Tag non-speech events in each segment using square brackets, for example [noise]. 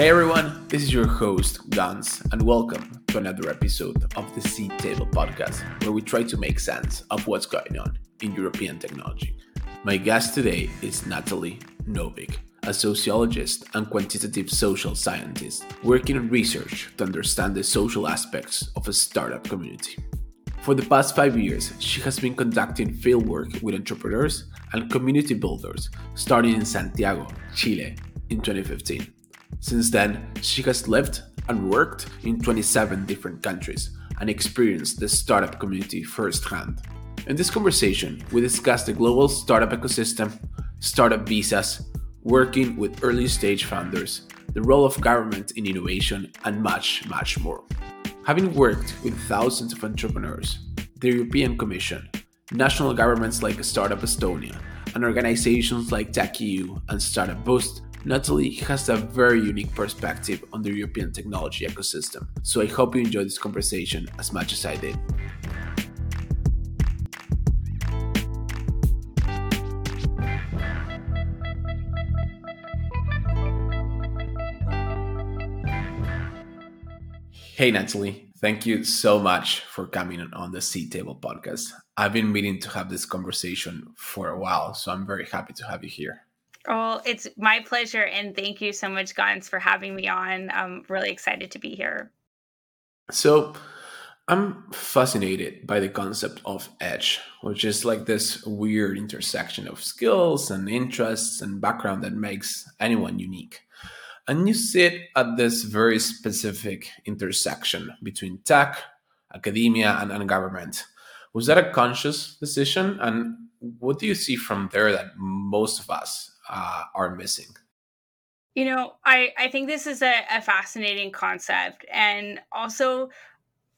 Hey everyone, this is your host, Gans, and welcome to another episode of the Seed Table podcast, where we try to make sense of what's going on in European technology. My guest today is Natalie Novick, a sociologist and quantitative social scientist working on research to understand the social aspects of a startup community. For the past five years, she has been conducting fieldwork with entrepreneurs and community builders, starting in Santiago, Chile, in 2015. Since then, she has lived and worked in 27 different countries and experienced the startup community firsthand. In this conversation, we discuss the global startup ecosystem, startup visas, working with early stage founders, the role of government in innovation, and much, much more. Having worked with thousands of entrepreneurs, the European Commission, national governments like Startup Estonia, and organizations like Tech.eu and Startup Boost, Natalie has a very unique perspective on the European technology ecosystem, so I hope you enjoy this conversation as much as I did. Hey, Natalie, thank you so much for coming on the Seed Table podcast. I've been meaning to have this conversation for a while, so I'm very happy to have you here. Oh, it's my pleasure. And thank you so much, Gans, for having me on. I'm really excited to be here. So, I'm fascinated by the concept of edge, which is like this weird intersection of skills and interests and background that makes anyone unique. And you sit at this very specific intersection between tech, academia, and, and government. Was that a conscious decision? And what do you see from there that most of us uh, are missing? You know, I, I think this is a, a fascinating concept and also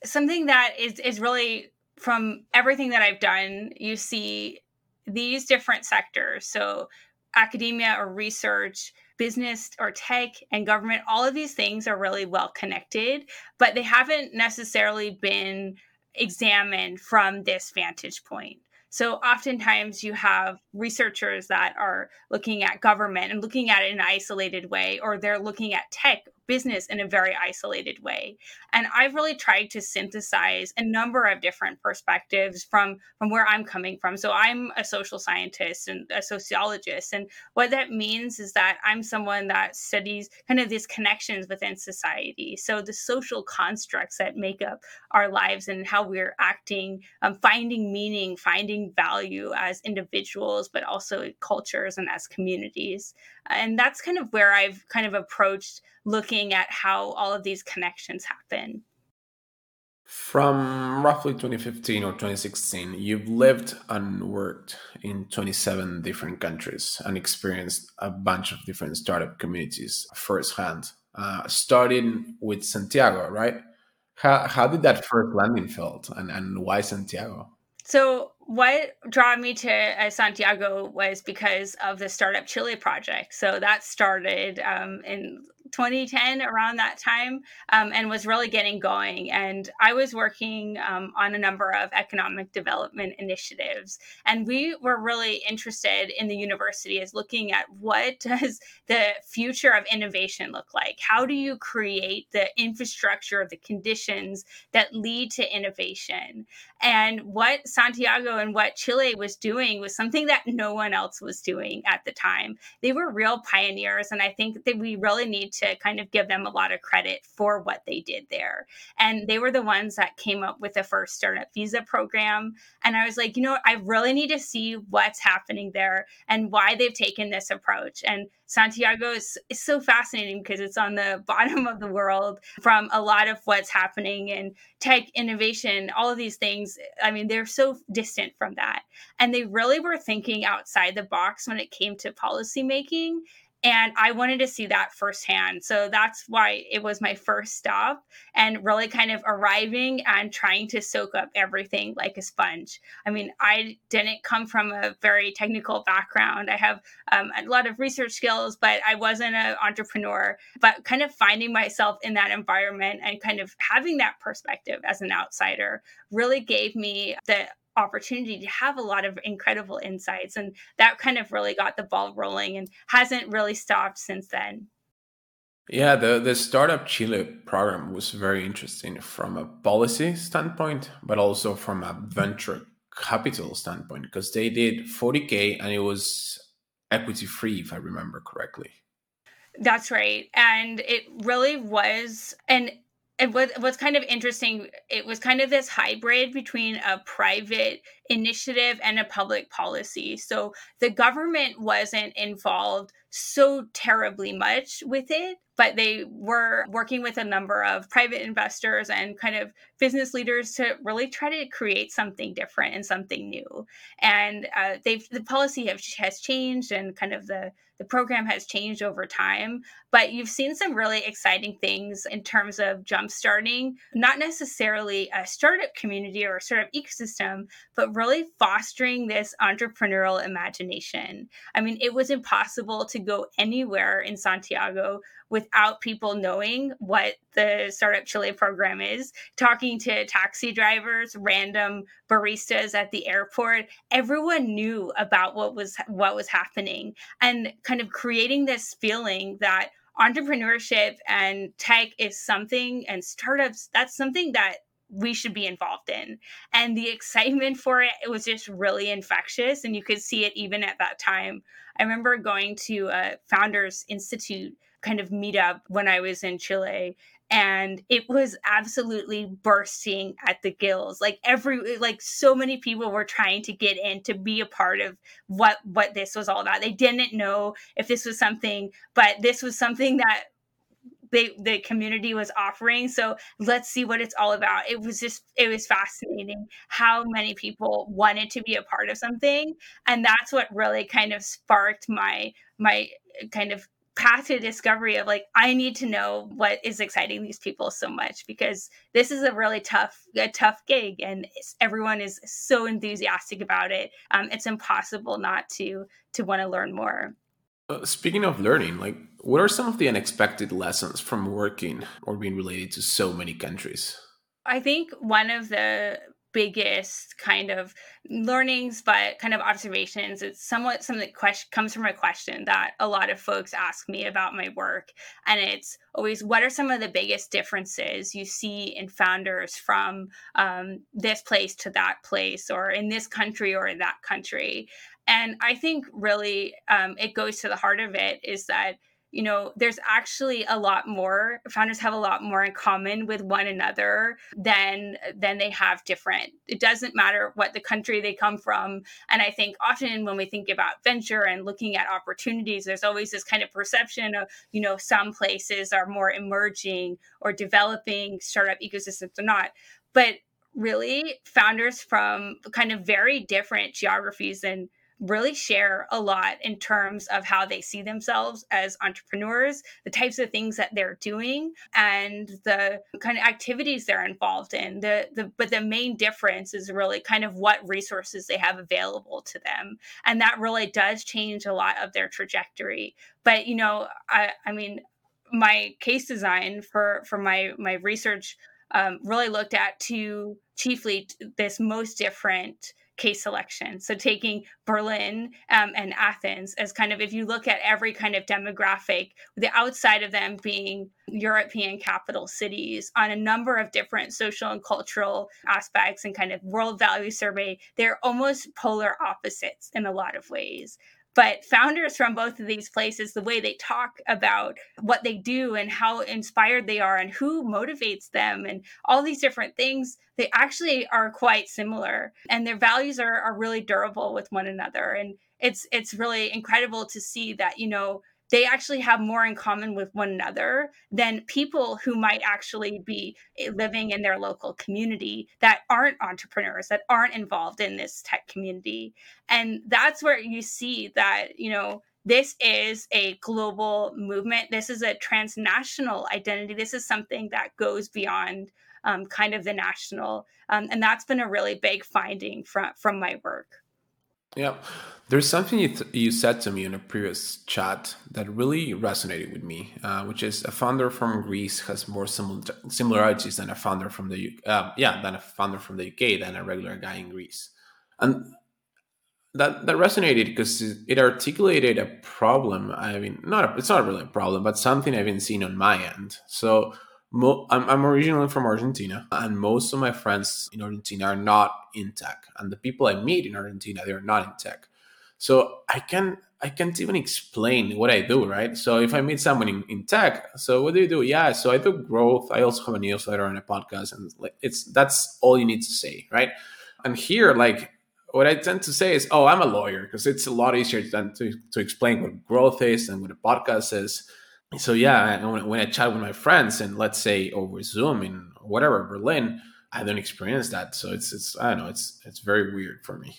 something that is, is really from everything that I've done, you see these different sectors. So, academia or research, business or tech, and government, all of these things are really well connected, but they haven't necessarily been examined from this vantage point. So oftentimes you have researchers that are looking at government and looking at it in an isolated way, or they're looking at tech business in a very isolated way. And I've really tried to synthesize a number of different perspectives from from where I'm coming from. So I'm a social scientist and a sociologist and what that means is that I'm someone that studies kind of these connections within society. So the social constructs that make up our lives and how we're acting, um, finding meaning, finding value as individuals, but also cultures and as communities. And that's kind of where I've kind of approached looking at how all of these connections happen. From roughly 2015 or 2016, you've lived and worked in 27 different countries and experienced a bunch of different startup communities firsthand. Uh, starting with Santiago, right? How, how did that first landing felt and, and why Santiago? So, what drew me to uh, Santiago was because of the Startup Chile project. So, that started um, in 2010 around that time um, and was really getting going. And i was working um, on a number of economic development initiatives. And we were really interested in the university as looking at what does the future of innovation look like? How do you create the infrastructure the conditions that lead to innovation? And what santiago and what chile was doing was something that no one else was doing at the time they were real pioneers and i think that we really need to kind of give them a lot of credit for what they did there. And they were the ones that came up with the first startup visa program. And I was like, you know, I really need to see what's happening there and why they've taken this approach. And Santiago is, is so fascinating because it's on the [laughs] bottom of the world from a lot of what's happening in tech innovation, all of these things. I mean, they're so distant from that. And they really were thinking outside the box when it came to policymaking and I wanted to see that firsthand. So that's why it was my first stop and really kind of arriving and trying to soak up everything like a sponge. I mean, I didn't come from a very technical background. I have um, a lot of research skills, but I wasn't an entrepreneur. But kind of finding myself in that environment and kind of having that perspective as an outsider really gave me the opportunity to have a lot of incredible insights and that kind of really got the ball rolling and hasn't really stopped since then Yeah, the, the Startup Chile program was very interesting from a policy standpoint, but also from a venture capital standpoint, because they did 40K and it was equity free, if I remember correctly. That's right. And it really was. And it was what's kind of interesting it was kind of this hybrid between a private initiative and a public policy. So the government wasn't involved so terribly much with it but they were working with a number of private investors and kind of business leaders to really try to create something different and something new. And uh, they've the policy have, has changed and kind of the the program has changed over time, but you've seen some really exciting things in terms of jumpstarting, not necessarily a startup community or a startup ecosystem, but really fostering this entrepreneurial imagination. I mean, it was impossible to go anywhere in Santiago without people knowing what the Startup Chile program is, talking to taxi drivers, random baristas at the airport, everyone knew about what was what was happening and kind of creating this feeling that entrepreneurship and tech is something and startups that's something that we should be involved in. And the excitement for it, it was just really infectious. And you could see it even at that time. I remember going to a Founders Institute kind of meetup when I was in Chile and it was absolutely bursting at the gills. Like every like so many people were trying to get in to be a part of what what this was all about. They didn't know if this was something but this was something that they the community was offering. So let's see what it's all about. It was just it was fascinating how many people wanted to be a part of something and that's what really kind of sparked my my kind of path to discovery of like i need to know what is exciting these people so much because this is a really tough a tough gig and everyone is so enthusiastic about it. Um, it's impossible not to to want to learn more. Uh, speaking of learning like what are some of the unexpected lessons from working or being related to so many countries? I think one of the biggest kind of learnings but kind of observations. It's somewhat something that question, comes from a question that a lot of folks ask me about my work and it's always what are some of the biggest differences you see in founders from um, this place to that place or in this country or in that country? And i think really um, it goes to the heart of it is that you know there's actually a lot more founders have a lot more in common with one another than than they have different. It doesn't matter what the country they come from. And i think often when we think about venture and looking at opportunities there's always this kind of perception of you know some places are more emerging or developing startup ecosystems or not. But really founders from kind of very different geographies and really share a lot in terms of how they see themselves as entrepreneurs, the types of things that they're doing, and the kind of activities they're involved in. The, the but the main difference is really kind of what resources they have available to them, and that really does change a lot of their trajectory. But you know, I I mean, my case design for for my my research um, really looked at to chiefly this most different case selection. So taking Berlin um, and Athens as kind of, if you look at every kind of demographic, the outside of them being European capital cities on a number of different social and cultural aspects and kind of world value survey, they're almost polar opposites in a lot of ways. But founders from both of these places, the way they talk about what they do and how inspired they are and who motivates them and all these different things, they actually are quite similar. And their values are, are really durable with one another. And it's it's really incredible to see that, you know, they actually have more in common with one another than people who might actually be eh, living in their local community that aren't entrepreneurs, that aren't involved in this tech community. And that's where you see that, you know, this is a global movement. This is a transnational identity. This is something that goes beyond um, kind of the national. Um, and that's been a really big finding from, from my work. Yeah, there's something you, th- you said to me in a previous chat that really resonated with me, uh, which is a founder from Greece has more simil- similarities than a founder from the U- uh, yeah than a founder from the UK than a regular guy in Greece, and that that resonated because it articulated a problem. I mean, not a, it's not really a problem, but something I've been seeing on my end. So mo- I'm, I'm originally from Argentina, and most of my friends in Argentina are not in tech, and the people I meet in Argentina they're not in tech. So I can I can't even explain what I do, right? So if I meet someone in, in tech, so what do you do? Yeah, so I do growth. I also have a newsletter and a podcast, and like it's that's all you need to say, right? And here, like what I tend to say is, oh, I'm a lawyer because it's a lot easier than to, to explain what growth is and what a podcast is. So yeah, when, when I chat with my friends and let's say over Zoom in whatever Berlin, I don't experience that. So it's it's I don't know, it's it's very weird for me.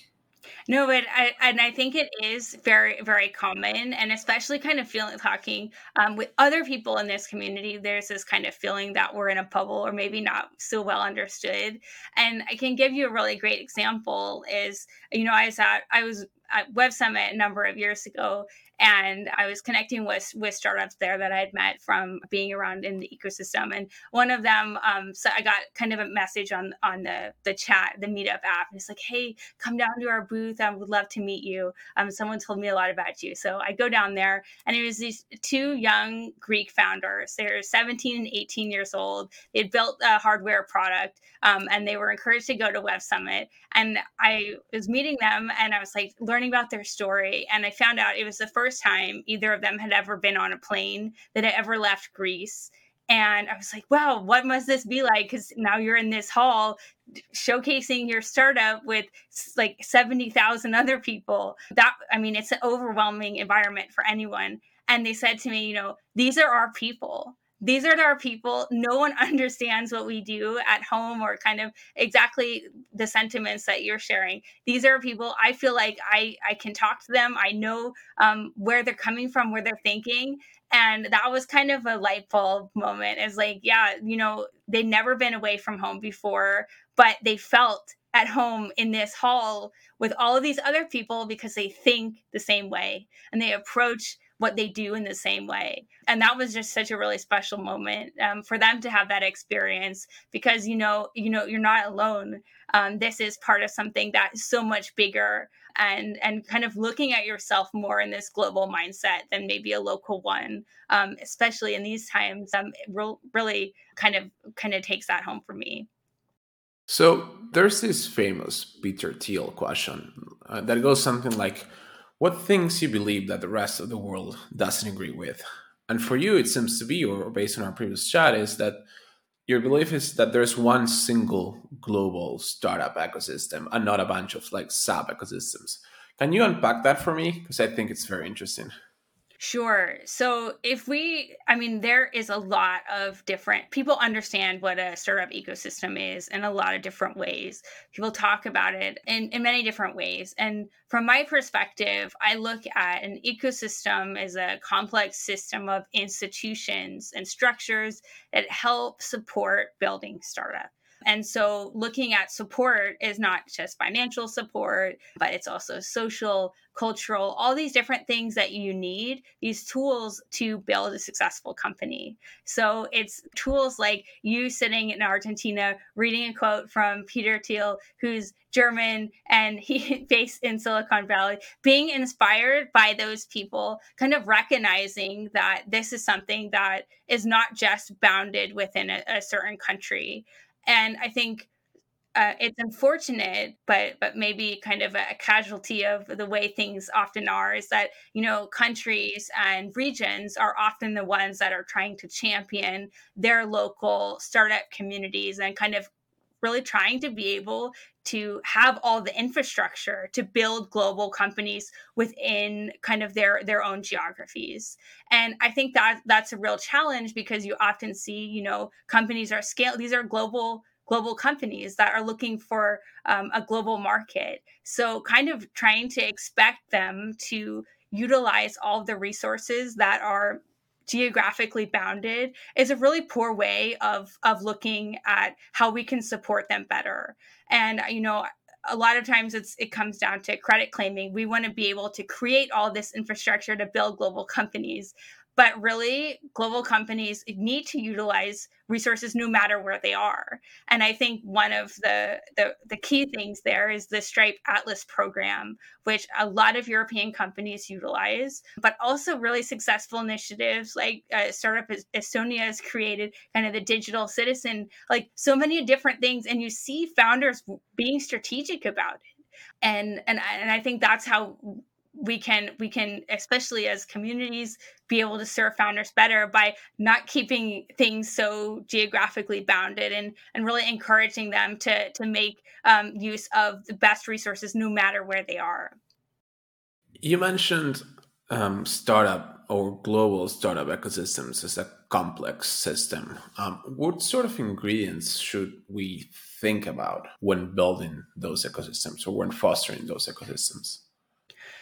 No, but I and I think it is very very common, and especially kind of feeling talking um, with other people in this community. There's this kind of feeling that we're in a bubble, or maybe not so well understood. And I can give you a really great example. Is you know I was at I was at Web Summit a number of years ago, and I was connecting with with startups there that I had met from being around in the ecosystem. And one of them, um, so I got kind of a message on on the the chat, the Meetup app, and it's like, "Hey, come down to our booth. I would love to meet you." Um, someone told me a lot about you, so I go down there, and it was these two young Greek founders. They're 17 and 18 years old. They had built a hardware product, um, and they were encouraged to go to Web Summit. And I was meeting them, and I was like learning about their story, and I found out it was the first first time either of them had ever been on a plane that had ever left Greece. And I was like, wow, what must this be like? Because now you're in this hall showcasing your startup with like 70,000 other people. That, I mean, it's an overwhelming environment for anyone. And they said to me, you know, these are our people these are our people. No one [laughs] understands what we do at home or kind of exactly the sentiments that you're sharing. These are people I feel like I, I can talk to them. I know um, where they're coming from, where they're thinking. And that was kind of a light bulb moment. Is like, yeah, you know, they'd never been away from home before, but they felt at home in this hall with all of these other people because they think the same way and they approach what they do in the same way. And that was just such a really special moment um, for them to have that experience because you know, you know, you're not alone. Um, this is part of something that's so much bigger and and kind of looking at yourself more in this global mindset than maybe a local one, um, especially in these times. Um, re- really kind of kind of takes that home for me. So there's this famous Peter Thiel question uh, that goes something like what things you believe that the rest of the world doesn't agree with. And for you, it seems to be, or based on our previous chat, is that your belief is that there's one single global startup ecosystem and not a bunch of like sub ecosystems. Can you unpack that for me? Because I think it's very interesting. Sure. So if we, I mean, there is a lot of different people understand what a startup ecosystem is in a lot of different ways. People talk about it in, in many different ways. And from my perspective, I look at an ecosystem as a complex system of institutions and structures that help support building startup. And so looking at support is not just financial support, but it's also social, cultural, all these different things that you need, these tools to build a successful company. So it's tools like you sitting in Argentina reading a quote from Peter Thiel, who's German and [laughs] he based in Silicon Valley, being inspired by those people, kind of recognizing that this is something that is not just bounded within a, a certain country, and I think uh, it's unfortunate, but but maybe kind of a casualty of the way things often are is that you know countries and regions are often the ones that are trying to champion their local startup communities and kind of really trying to be able to have all the infrastructure to build global companies within kind of their their own geographies. And i think that that's a real challenge because you often see you know companies are scale these are global global companies that are looking for um, a global market. So kind of trying to expect them to utilize all the resources that are geographically bounded is a really poor way of of looking at how we can support them better. And you know a lot of times it's it comes down to credit claiming. We want to be able to create all this infrastructure to build global companies but really global companies need to utilize resources no matter where they are. And i think one of the, the the, key things there is the stripe atlas program which a lot of european companies utilize but also really successful initiatives like uh, startup estonia has created kind of the digital citizen like so many different things and you see founders being strategic about it. And and and I think that's how we can we can especially as communities be able to serve founders better by not keeping things so geographically bounded and and really encouraging them to to make um, use of the best resources no matter where they are. You mentioned um, startup or global startup ecosystems as a complex system. Um, what sort of ingredients should we think about when building those ecosystems or when fostering those ecosystems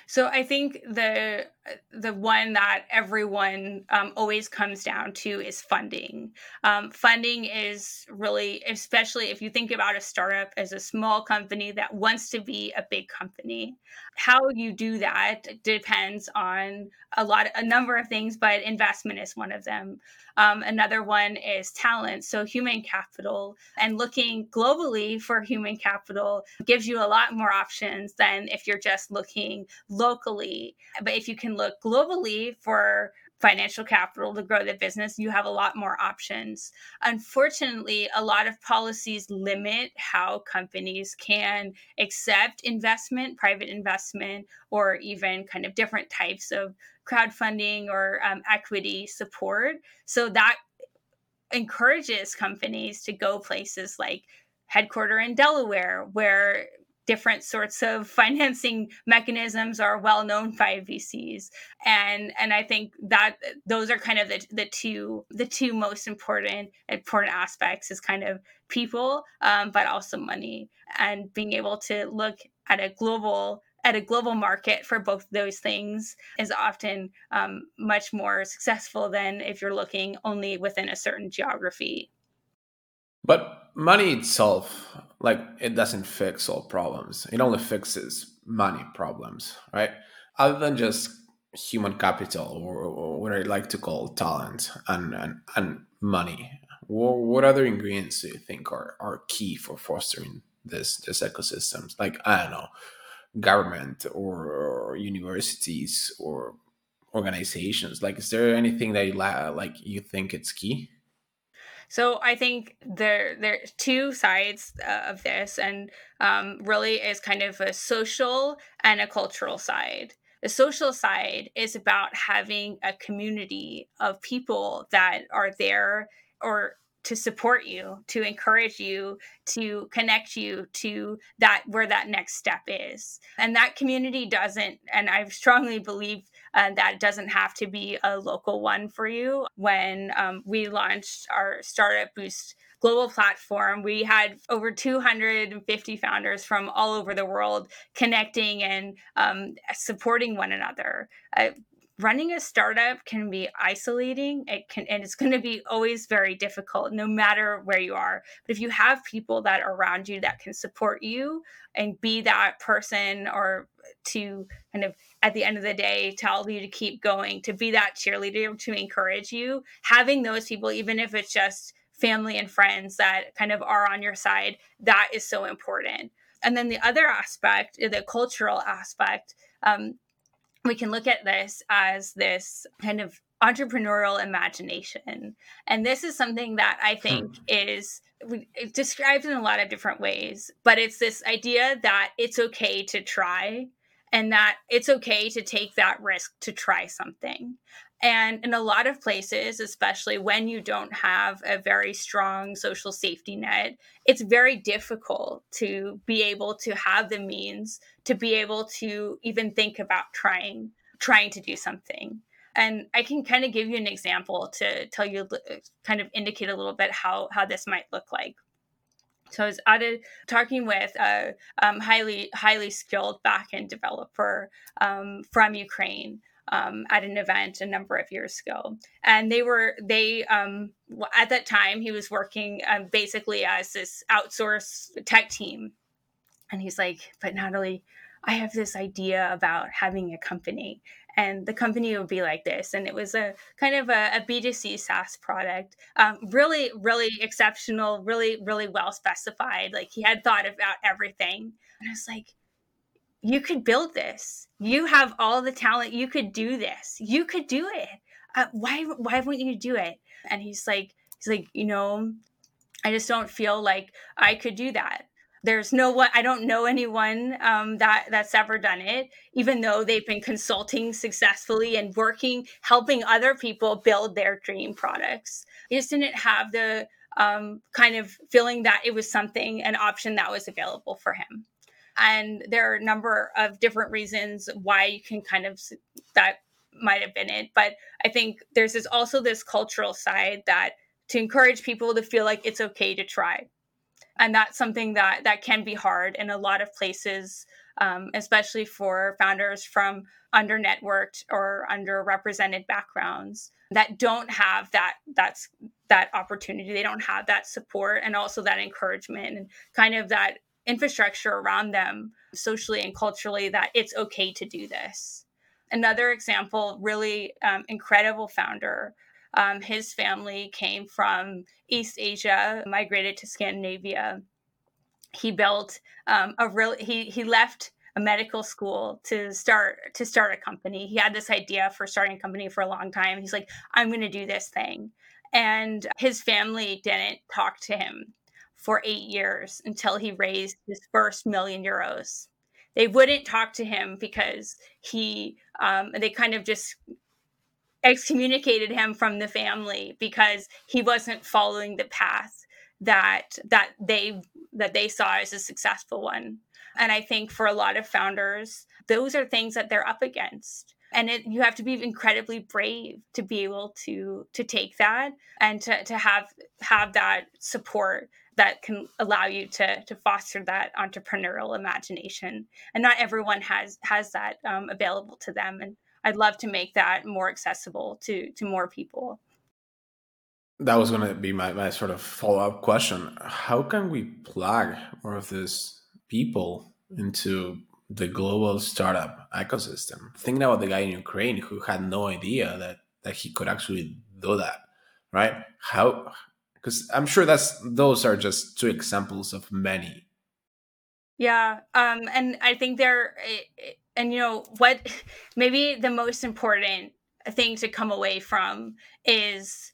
so I think the the one that everyone um, always comes down to is funding. Um, funding is really, especially if you think about a startup as a small company that wants to be a big company. How you do that depends on a lot, a number of things, but investment is one of them. Um, another one is talent, so human capital, and looking globally for human capital gives you a lot more options than if you're just looking locally. But if you can look globally for financial capital to grow the business, you have a lot more options. Unfortunately, a lot of policies limit how companies can accept investment, private investment, or even kind of different types of crowdfunding or um, equity support. So that encourages companies to go places like headquarter in Delaware, where different sorts of [laughs] financing mechanisms are well known by VCs. And and I think that those are kind of the, the two the two most important important aspects is kind of people, um, but also money and being able to look at a global at a global market for both those things is often um, much more successful than if you're looking only within a certain geography. But money itself, like it doesn't fix all problems. It only fixes money problems, right? Other than just human capital or, what I like to call talent and, and, and money. What other ingredients do you think are, are key for fostering this this ecosystems? Like I don't know, government or, or universities or organizations. Like, is there anything that you like you think it's key? So I think there there's two sides uh, of this, and um, really is kind of a social and a cultural side. The social side is about having a community of people that are there or to support you, to encourage you, to connect you to that where that next step is. And that community doesn't, and I strongly believe uh, that doesn't have to be a local one for you. When um, we launched our Startup Boost global platform, we had over 250 founders from all over the world connecting and um, supporting one another. Uh, running a startup can be isolating it can and it's going to be always very difficult no matter where you are. But if you have people that are around you that can support you and be that person or to kind of at the end of the day tell you to keep going to be that cheerleader to encourage you having those people even if it's just family and friends that kind of are on your side that is so important. And then the other aspect the cultural aspect um, we can look at this as this kind of entrepreneurial imagination. And this is something that I think hmm. is described in a lot of different ways, but it's this idea that it's okay to try and that it's okay to take that risk to try something. And in a lot of places, especially when you don't have a very strong social safety net, it's very difficult to be able to have the means to be able to even think about trying trying to do something. And I can kind of give you an example to tell you kind of indicate a little bit how how this might look like. So I was talking with a um, highly highly skilled backend developer um, from Ukraine um, at an event a number of years ago, and they were they um, at that time he was working um, basically as this outsourced tech team, and he's like, but Natalie. I have this idea about having a company and the company would be like this. And it was a kind of a a b2c saas product um, really really exceptional really really well specified. Like he had thought about everything. And i was like you could build this. You have all the talent. You could do this. You could do it. Uh, why why wouldn't you do it? And he's like he's like you know i just don't feel like i could do that there's no one i don't know anyone um, that that's ever done it even though they've been consulting successfully and working helping other people build their dream products. Just didn't have the um, kind of feeling that it was something an option that was available for him. And there are a number of different reasons why you can kind of that might have been it but i think there's this also this cultural side that to encourage people to feel like it's okay to try and that's something that that can be hard in a lot of places um, especially for founders from under networked or underrepresented backgrounds that don't have that that's that opportunity. They don't have that support and also that encouragement and kind of that infrastructure around them socially and culturally that it's okay to do this. Another example really um, incredible founder um, his family came from East Asia, migrated to Scandinavia. He built um, a real. He he left a medical school to start to start a company. He had this idea for starting a company for a long time. He's like, I'm going to do this thing, and his family didn't talk to him for eight years until he raised his first million euros. They wouldn't talk to him because he, um, they kind of just excommunicated him from the family because he wasn't following the path that that they that they saw as a successful one. And i think for a lot of founders those are things that they're up against. And it, you have to be incredibly brave to be able to to take that and to, to have have that support that can allow you to to foster that entrepreneurial imagination. And not everyone has has that um, available to them. And I'd love to make that more accessible to to more people. That was going to be my, my sort of follow up question. How can we plug more of these people into the global startup ecosystem? Thinking about the guy in Ukraine who had no idea that that he could actually do that, right? How? Because I'm sure that's those are just two examples of many. Yeah, um, and I think there and you know what [laughs] maybe the most important thing to come away from is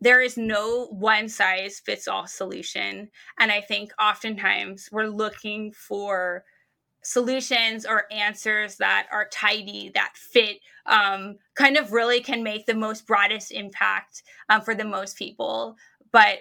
there is no one size fits all solution. And i think oftentimes we're looking for solutions or answers that are tidy that fit um, kind of really can make the most broadest impact um, for the most people. But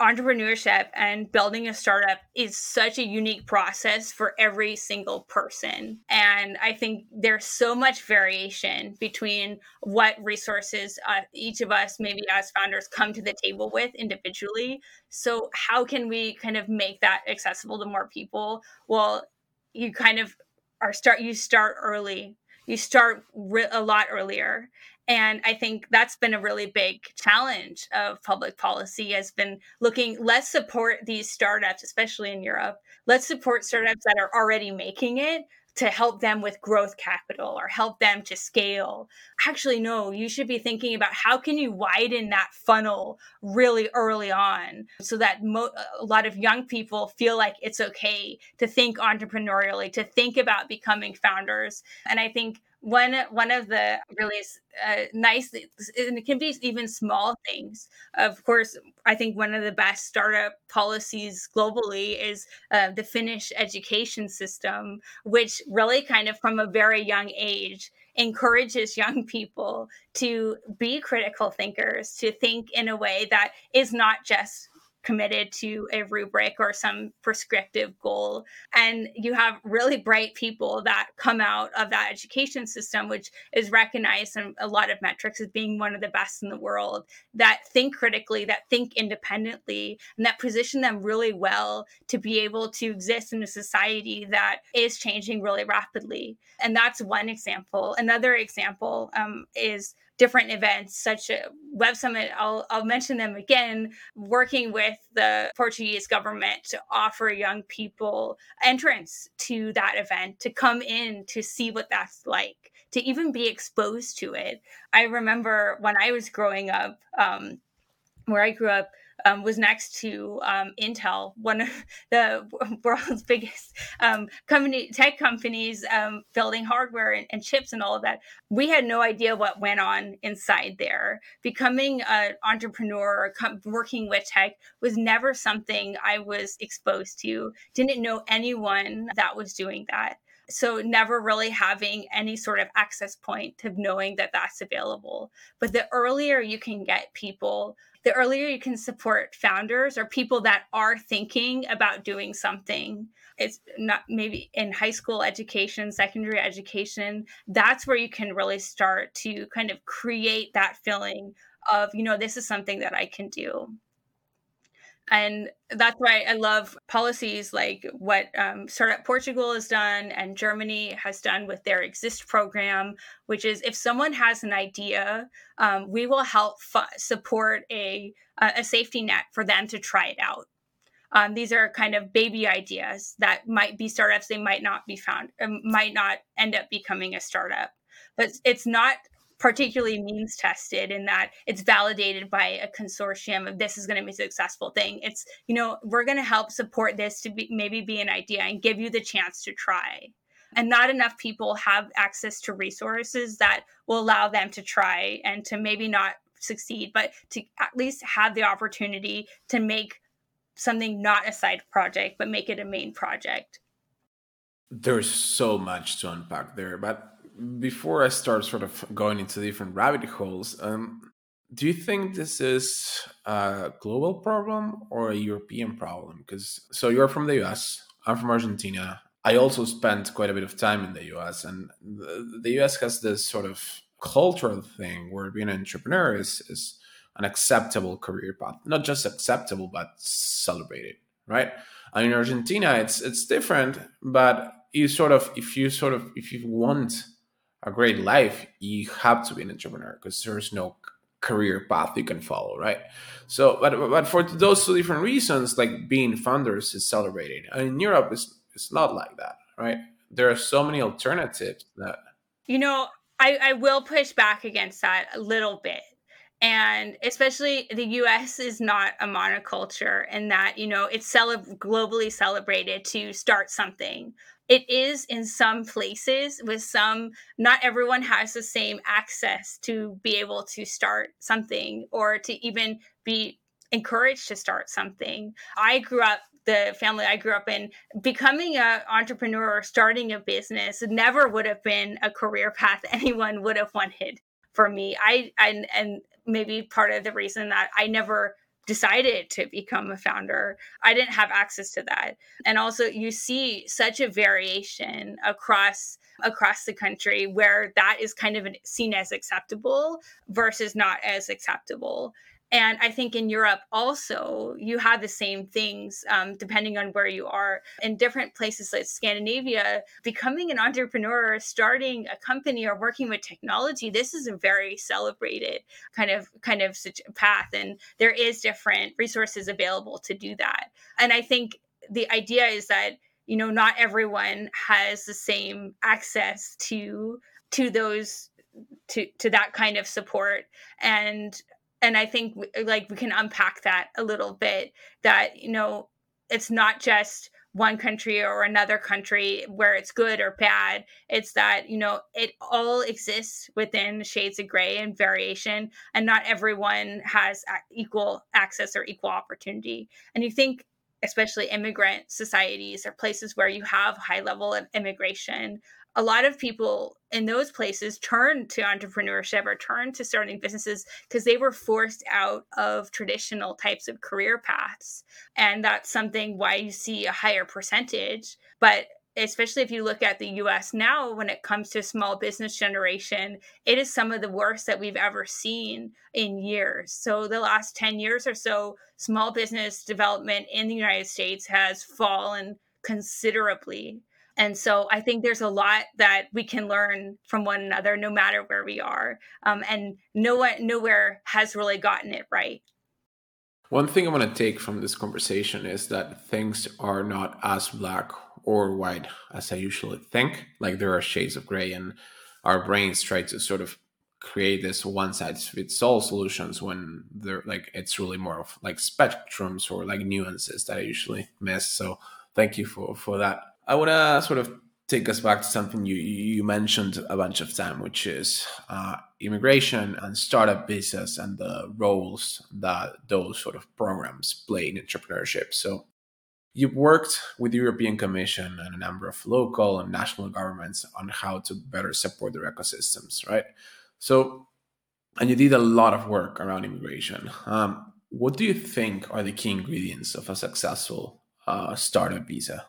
entrepreneurship and building a startup is such a unique process for every single person. And I think there's so much variation between what resources uh, each of us, maybe as founders, come to the table with individually. So, how can we kind of make that accessible to more people? Well, you kind of are start, you start early. You start re- a lot earlier. And i think that's been a really big challenge of public policy has been looking let's support these startups especially in europe. Let's support startups that are already making it to help them with growth capital or help them to scale. Actually no you should be thinking about how can you widen that funnel really early on so that mo- a lot of young people feel like it's okay to think entrepreneurially to think about becoming founders. And i think one one of the really uh, nice and it can be even small things. Of course i think one of the best startup policies globally is uh, the finnish education system which really kind of from a very young age encourages young people to be critical thinkers to think in a way that is not just committed to a rubric or some prescriptive goal. And you have really bright people that come out of that education system, which is recognized in a lot of metrics as being one of the best in the world, that think critically, that think independently, and that position them really well to be able to exist in a society that is changing really rapidly. And that's one example. Another example um, is different events such a web summit I'll, I'll mention them again working with the portuguese government to offer young people entrance to that event to come in to see what that's like to even be exposed to it. I remember when I was growing up, um, where I grew up, um, was next to um, Intel, one of [laughs] the [laughs] world's biggest um, company tech companies um, building hardware and, and, chips and all of that. We had no idea what went on inside there. Becoming an entrepreneur or com- working with tech was never something I was exposed to. Didn't know anyone that was doing that. So, never really having any sort of access point to knowing that that's available. But the earlier you can get people the earlier you can support founders or people that are thinking about doing something it's not maybe in high school education secondary education that's where you can really start to kind of create that feeling of you know this is something that i can do and that's why I love policies like what um, Startup Portugal has done and Germany has done with their Exist program, which is if someone has an idea, um, we will help support a, a safety net for them to try it out. Um, these are kind of baby ideas that might be startups, they might not be found, um, might not end up becoming a startup. But it's not particularly means tested in that it's validated by a consortium of this is going to be a successful thing. It's you know we're going to help support this to be maybe be an idea and give you the chance to try. And not enough people have access to resources that will allow them to try and to maybe not succeed but to at least have the opportunity to make something not a side project but make it a main project. There's so much to unpack there but before I start sort of going into different rabbit holes, um, do you think this is a global problem or a European problem? Because so you're from the US, I'm from Argentina. I also spent quite a bit of time in the US, and the, the US has this sort of cultural thing where being an entrepreneur is, is an acceptable career path. Not just acceptable, but celebrated, right? And in Argentina, it's it's different, but you sort of if you sort of if you want a great life, you have to be an entrepreneur because there's no career path you can follow, right? So, but but for those two different reasons, like being founders is celebrated. And in Europe, it's it's not like that, right? There are so many alternatives that. You know, I, I will push back against that a little bit. And especially the US is not a monoculture in that, you know, it's cele- globally celebrated to start something. It is in some places with some not everyone has the same access to be able to start something or to even be encouraged to start something. I grew up the family i grew up in becoming an entrepreneur or starting a business never would have been a career path [laughs] anyone would have wanted for me. I and and maybe part of the reason that i never decided to become a founder. I didn't have access to that. And also you see such a variation across across the country where that is kind of seen as acceptable versus not as acceptable and I think in Europe also, you have the same things um, depending on where you are. In different places like Scandinavia, becoming an entrepreneur, starting a company, or working with technology, this is a very celebrated kind of kind of path, and there is different resources available to do that. And I think the idea is that you know not everyone has the same access to to those to to that kind of support and and I think like we can unpack that a little bit that you know it's not just one country or another country where it's good or bad. It's that you know it all exists within shades of gray and variation and not everyone has equal access or equal opportunity. And you think especially immigrant societies or places where you have high level of immigration a lot of people in those places turn to entrepreneurship or turn to starting businesses because they were forced out of traditional types of career paths. And that's something why you see a higher percentage. But especially if you look at the US now, when it comes to small business generation, it is some of the worst that we've ever seen in years. So, the last 10 years or so, small business development in the United States has fallen considerably. And so I think there's a lot that we can learn from one another, no matter where we are. Um, and no one, nowhere has really gotten it right. One thing I want to take from this conversation is that things are not as black or white as I usually think. Like there are shades of gray, and our brains try to sort of create this one size fits all solutions when they're like it's really more of like spectrums or like nuances that I usually miss. So thank you for for that. I want to sort of take us back to something you you mentioned a bunch of time, which is uh, immigration and startup visas and the roles that those sort of programs play in entrepreneurship. So you've worked with the European Commission and a number of local and national governments on how to better support their ecosystems, right? So, and you did a lot of work around immigration. Um, what do you think are the key ingredients of a successful uh, startup visa?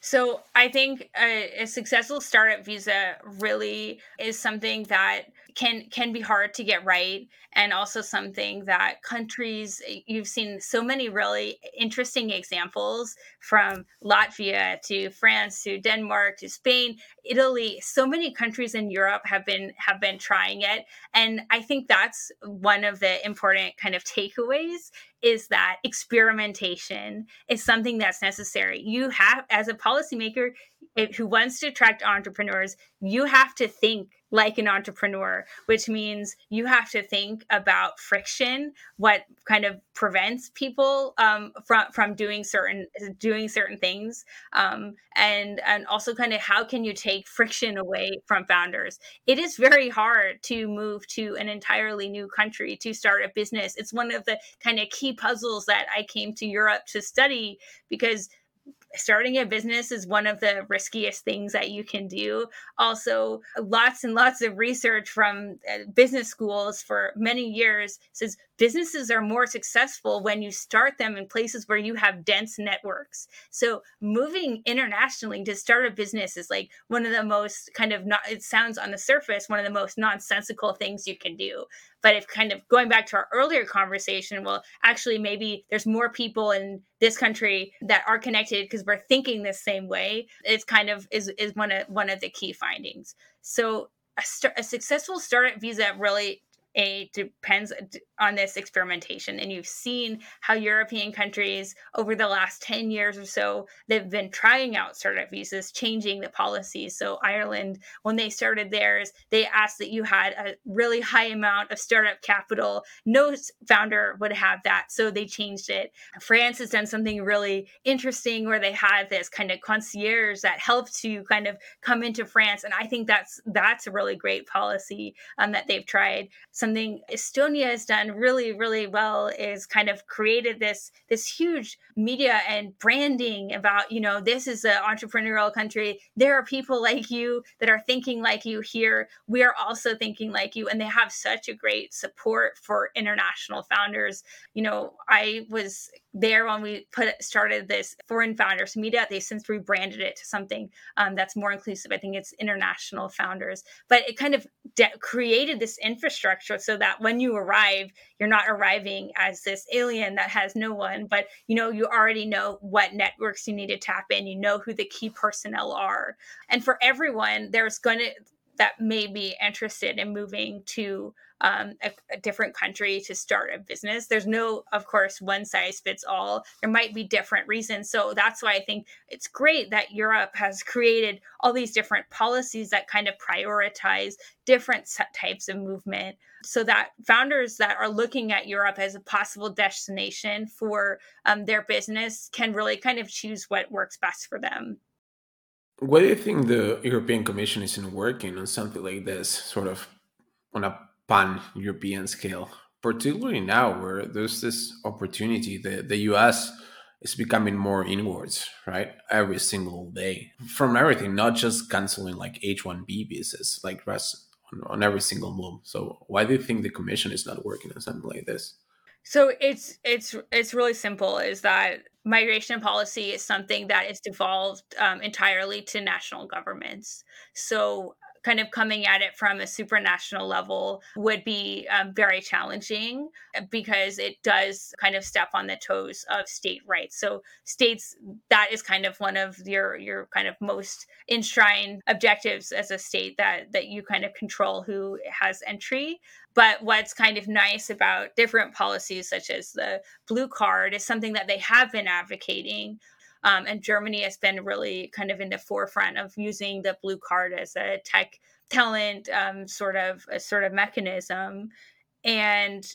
So I think a, a, successful startup visa really is something that can can be hard to get right and also something that countries eh, you've seen so many really interesting examples from Latvia to France to Denmark to Spain Italy so many countries in Europe have been have been trying it and I think that's one of the important kind of takeaways is that experimentation is something that's necessary. You have, as a policymaker eh, who wants to attract entrepreneurs, you have to think like an entrepreneur, which means you have to think about friction, what kind of prevents people um, from from doing certain doing certain things, um, and and also kind of how can you take friction away from founders. It is very hard to move to an entirely new country to start a business. It's one of the kind of key puzzles that I came to Europe to study because starting a business is one of the riskiest things that you can do. Also, lots and lots of research from uh, business schools for many years says businesses are more successful when you start them in places where you have dense networks. So, moving internationally to start a business is like one of the most kind of not, it sounds on the surface, one of the most nonsensical things you can do. But if kind of going back to our earlier conversation, well, actually, maybe there's more people in this country that are connected because we're thinking the same way. It's kind of is is one of one of the key findings. So a, st- a successful startup visa really a depends on this experimentation and you've seen how european countries over the last 10 years or so they've been trying out startup visas changing the policies. So ireland when they started theirs they asked that you had a really high amount of startup capital. No founder would have that so they changed it. France has done something really interesting where they had this kind of concierge that helped you kind of come into france and i think that's that's a really great policy um, that they've tried something Estonia has done really, really well is kind of created this this huge media and branding about, you know, this is an entrepreneurial country. There are people like you that are thinking like you here. We are also thinking like you. And they have such a great support for international founders. You know, I was there when we put started this foreign founders meetup. They since rebranded it to something um, that's more inclusive. I think it's international founders, but it kind of de- created this infrastructure so that when you arrive, you're not arriving as this alien that has no one, but you know you already know what networks you need to tap in. You know who the key personnel are, and for everyone, there's going to that may be interested in moving to um, a, a, different country to start a business. There's no, of course, one size fits all. There might be different reasons. So that's why I think it's great that Europe has created all these different policies that kind of prioritize different types of movement so that founders that are looking at Europe as a possible destination for um, their business can really kind of choose what works best for them. What do you think the European Commission isn't working on something like this, sort of on a pan European scale, particularly now where there's this opportunity. The, the US is becoming more inwards, right? Every single day from everything, not just canceling like H 1B visas, like rest on, on every single move. So, why do you think the commission is not working on something like this? So it's it's it's really simple. Is that migration policy is something that is devolved um, entirely to national governments. So kind of coming at it from a supranational level would be um, very challenging uh, because it does kind of step on the toes of state rights. So states that is kind of one of your your kind of most enshrined objectives as a state that that you kind of control who has entry. But what's kind of nice about different policies such as the blue card is something that they have been advocating um, and Germany has been really kind of in the forefront of using the blue card as a tech talent um, sort of a sort of mechanism, and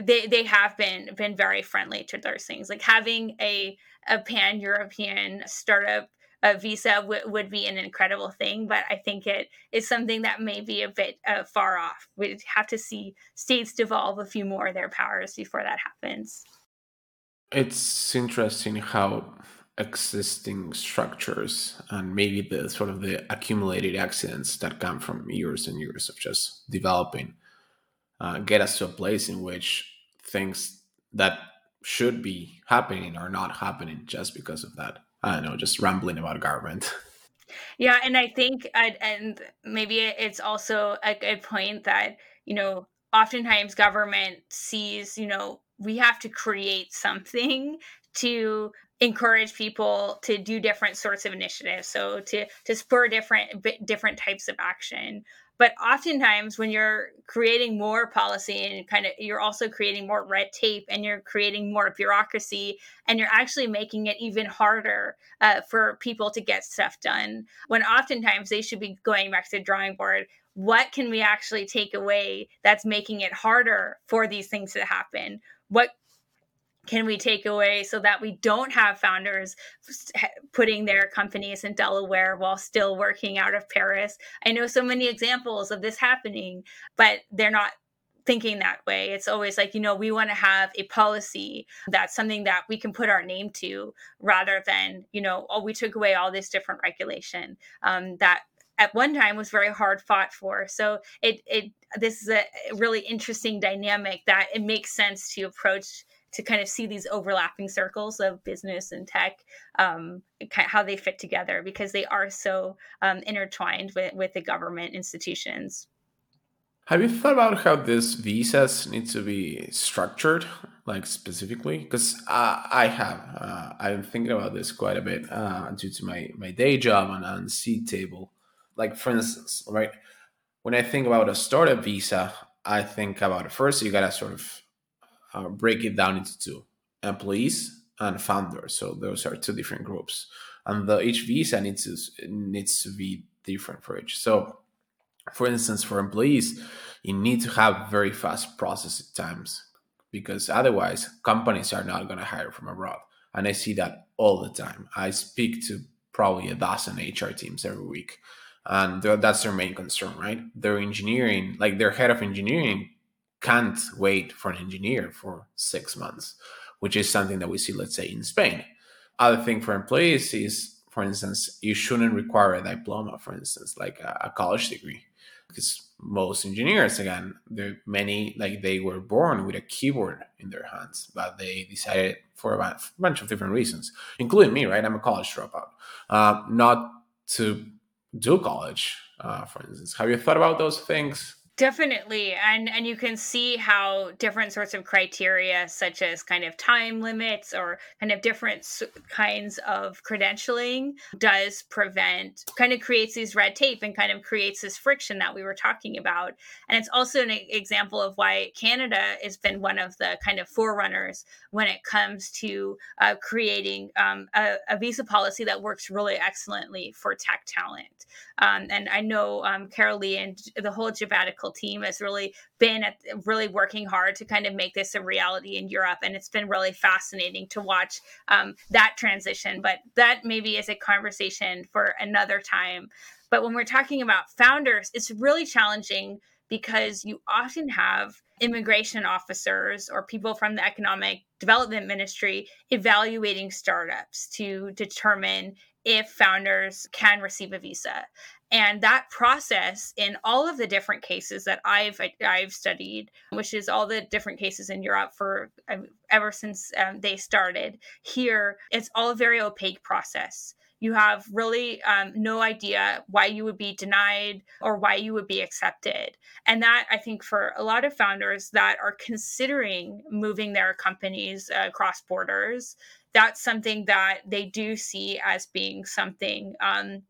they they have been been very friendly to those things. Like having a a pan European startup a visa w- would be an incredible thing, but I think it is something that may be a bit uh, far off. We'd have to see states devolve a few more of their powers before that happens. It's interesting how existing structures and maybe the sort of the accumulated accidents that come from years and years of just developing uh, get us to a place in which things that should be happening are not happening just because of that. I don't know, just rambling about government. [laughs] Yeah, and I think, I'd, and maybe it's also a good point that you know, oftentimes government sees, you know, we have to create something [laughs] to encourage people to do different sorts of initiatives so to to spur different different types of action. But oftentimes when you're creating more policy and kind of you're also creating more red tape and you're creating more bureaucracy and you're actually making it even harder uh, for people to get stuff done when oftentimes they should be going back to the drawing board what can we actually take away that's making it harder for these things to happen? What can we take away so that we don't have founders putting their companies in Delaware while still working out of Paris? I know so many examples of this happening, but they're not thinking that way. It's always like, you know, we want to have a policy that's something that we can put our name to rather than, you know, oh, we took away all this different regulation um, that at one time was very hard fought for. So it, it, this is a really interesting dynamic that it makes sense to approach to kind of see these overlapping circles of business and tech, um, how they fit together because they are so um, intertwined with, with the government institutions. Have you thought about how these visas need to be structured, like specifically? Because uh, I have, uh, I'm thinking about this quite a bit uh, due to my my day job and on Seedtable. Like for instance, right when I think about a startup visa, I think about first. You gotta sort of uh, break it down into two employees and founders. So those are two different groups, and the, each visa needs to needs to be different for each. So, for instance, for employees, you need to have very fast processing times because otherwise companies are not going to hire from abroad. And I see that all the time. I speak to probably a dozen HR teams every week. And that's their main concern, right? Their engineering, like their head of engineering can't wait for an engineer for six months, which is something that we see, let's say, in Spain. Other thing for employees is, for instance, you shouldn't require a diploma, for instance, like a, a college degree, because most engineers, again, there many like they were born with a keyboard in their hands, but they decided for a bunch of different reasons, including me, right? I'm a college dropout, uh, not to do college, uh, for instance. Have you thought about those things? Definitely. And and you can see how different sorts of criteria such as kind of time limits or kind of different kinds of credentialing does prevent kind of creates these red tape and kind of creates this friction that we were talking about. And it's also an example of why Canada has been one of the kind of forerunners when it comes to uh, creating um, a, a, visa policy that works really excellently for tech talent. Um, and I know um, Karoli and the whole Jobbatical team has really been at, really working hard to kind of make this a reality in Europe, and it's been really fascinating to watch um, that transition. But that maybe is a conversation for another time. But when we're talking about founders, it's really challenging because you often have immigration officers or people from the economic development ministry evaluating startups to determine if founders can receive a visa and that process in all of the different cases that I've I've studied, which is all the different cases in Europe for um, ever since um, they started here, it's all a very opaque process. You have really um, no idea why you would be denied or why you would be accepted. And that, I think, for a lot of founders that are considering moving their companies uh, across borders, that's something that they do see as being something um,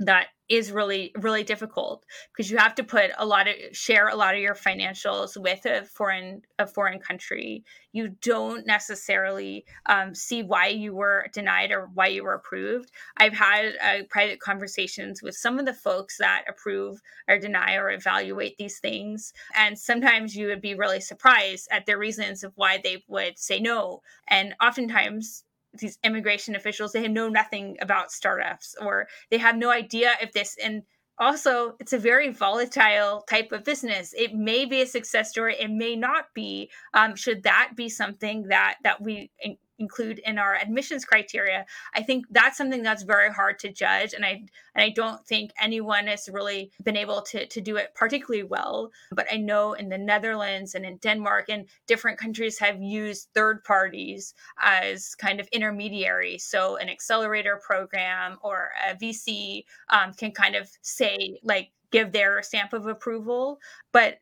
that is really really difficult because you have to put a lot of share a lot of your financials with a foreign a foreign country. You don't necessarily um, see why you were denied or why you were approved. I've had uh, private conversations with some of the folks that approve or deny or evaluate these things and sometimes you would be really surprised at their reasons of why they would say no and oftentimes these immigration officials they know nothing about startups or they have no idea if this and also it's a very volatile type of business. It may be a success story it may not be um, should that be something that that we include in our admissions criteria i think that's something that's very hard to judge and i and i don't think anyone has really been able to to do it particularly well. But i know in the netherlands and in denmark and different countries have used third parties as kind of intermediaries so an accelerator program or a vc um, can kind of say like give their stamp of approval. But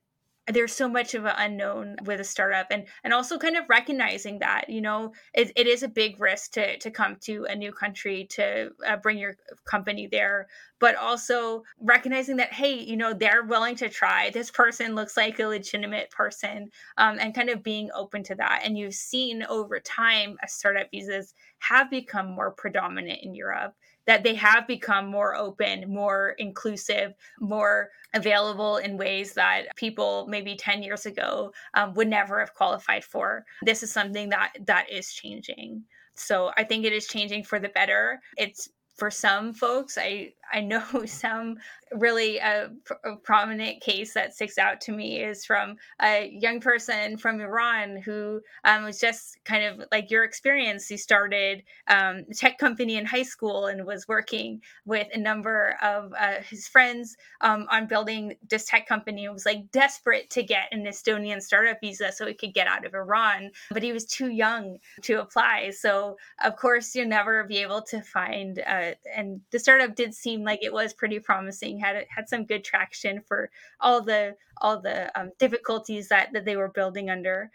there's so much of an unknown with a startup and and also kind of recognizing that you know it, it is a big risk to to come to a new country to uh, bring your company there but also recognizing that hey you know they're willing to try. This person looks like a legitimate person um, and kind of being open to that. And you've seen over time as startup visas have become more predominant in europe that they have become more open, more inclusive, more available in ways that people maybe 10 years ago um, would never have qualified for. This is something that that is changing. So I think it is changing for the better. It's for some folks i i know [laughs] some really a, a, prominent case that sticks out to me is from a young person from iran who um, was just kind of like your experience. He started um, a tech company in high school and was working with a number of uh, his friends um, on building this tech company. And was like desperate to get an estonian startup visa so he could get out of iran but he was too young to apply. So of course you'll never be able to find uh, and the startup did seem like it was pretty promising had had some good traction for all the all the um, difficulties that that they were building under.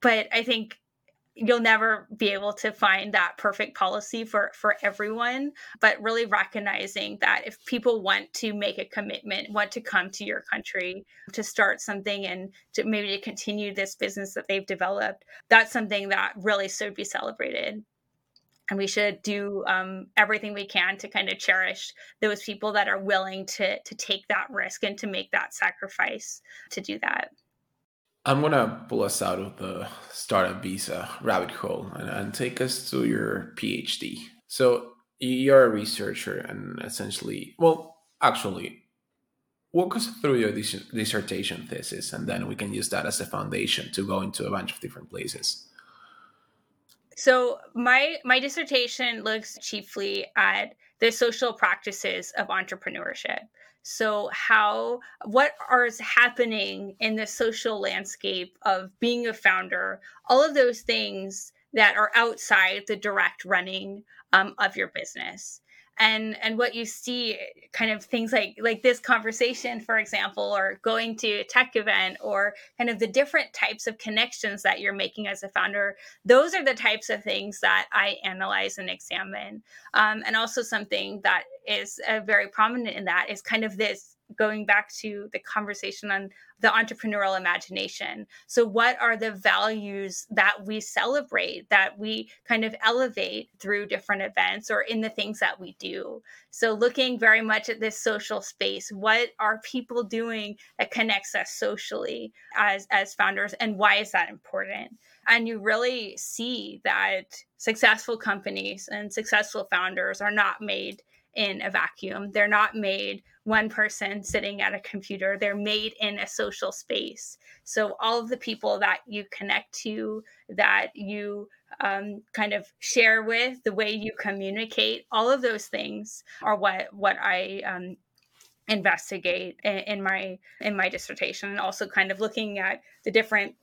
But i think you'll never be able to find that perfect policy for for everyone but really recognizing that if people want to make a commitment want to come to your country to start something and to maybe to continue this business that they've developed that's something that really should be celebrated and we should do um, everything we can to kind of cherish those people that are willing to to take that risk and to make that sacrifice to do that. I'm to pull us out of the startup visa rabbit hole and, and take us to your phd so you're a researcher and essentially well actually walk us through your dissertation thesis and then we can use that as a foundation to go into a bunch of different places so my my dissertation looks chiefly at the social practices of entrepreneurship. So how what is happening in the social landscape of being a founder, all of those things that are outside the direct running um, of your business and and what you see kind of things like like this conversation for example or going to a tech event or kind of the different types of connections that you're making as a founder those are the types of things that i analyze and examine. Um, and also something that is uh, very prominent in that is kind of this going back to the conversation on the entrepreneurial imagination. So, what are the values that we celebrate, that we kind of elevate through different events or in the things that we do? So, looking very much at this social space, what are people doing that connects us socially as, as founders, and why is that important? And you really see that successful companies and successful founders are not made in a vacuum. They're not made one person sitting at a computer. They're made in a social space. So all of the people that you connect to, that you um, kind of share with, the way you communicate, all of those things are what what I um, investigate in, my in my dissertation, and also kind of looking at the different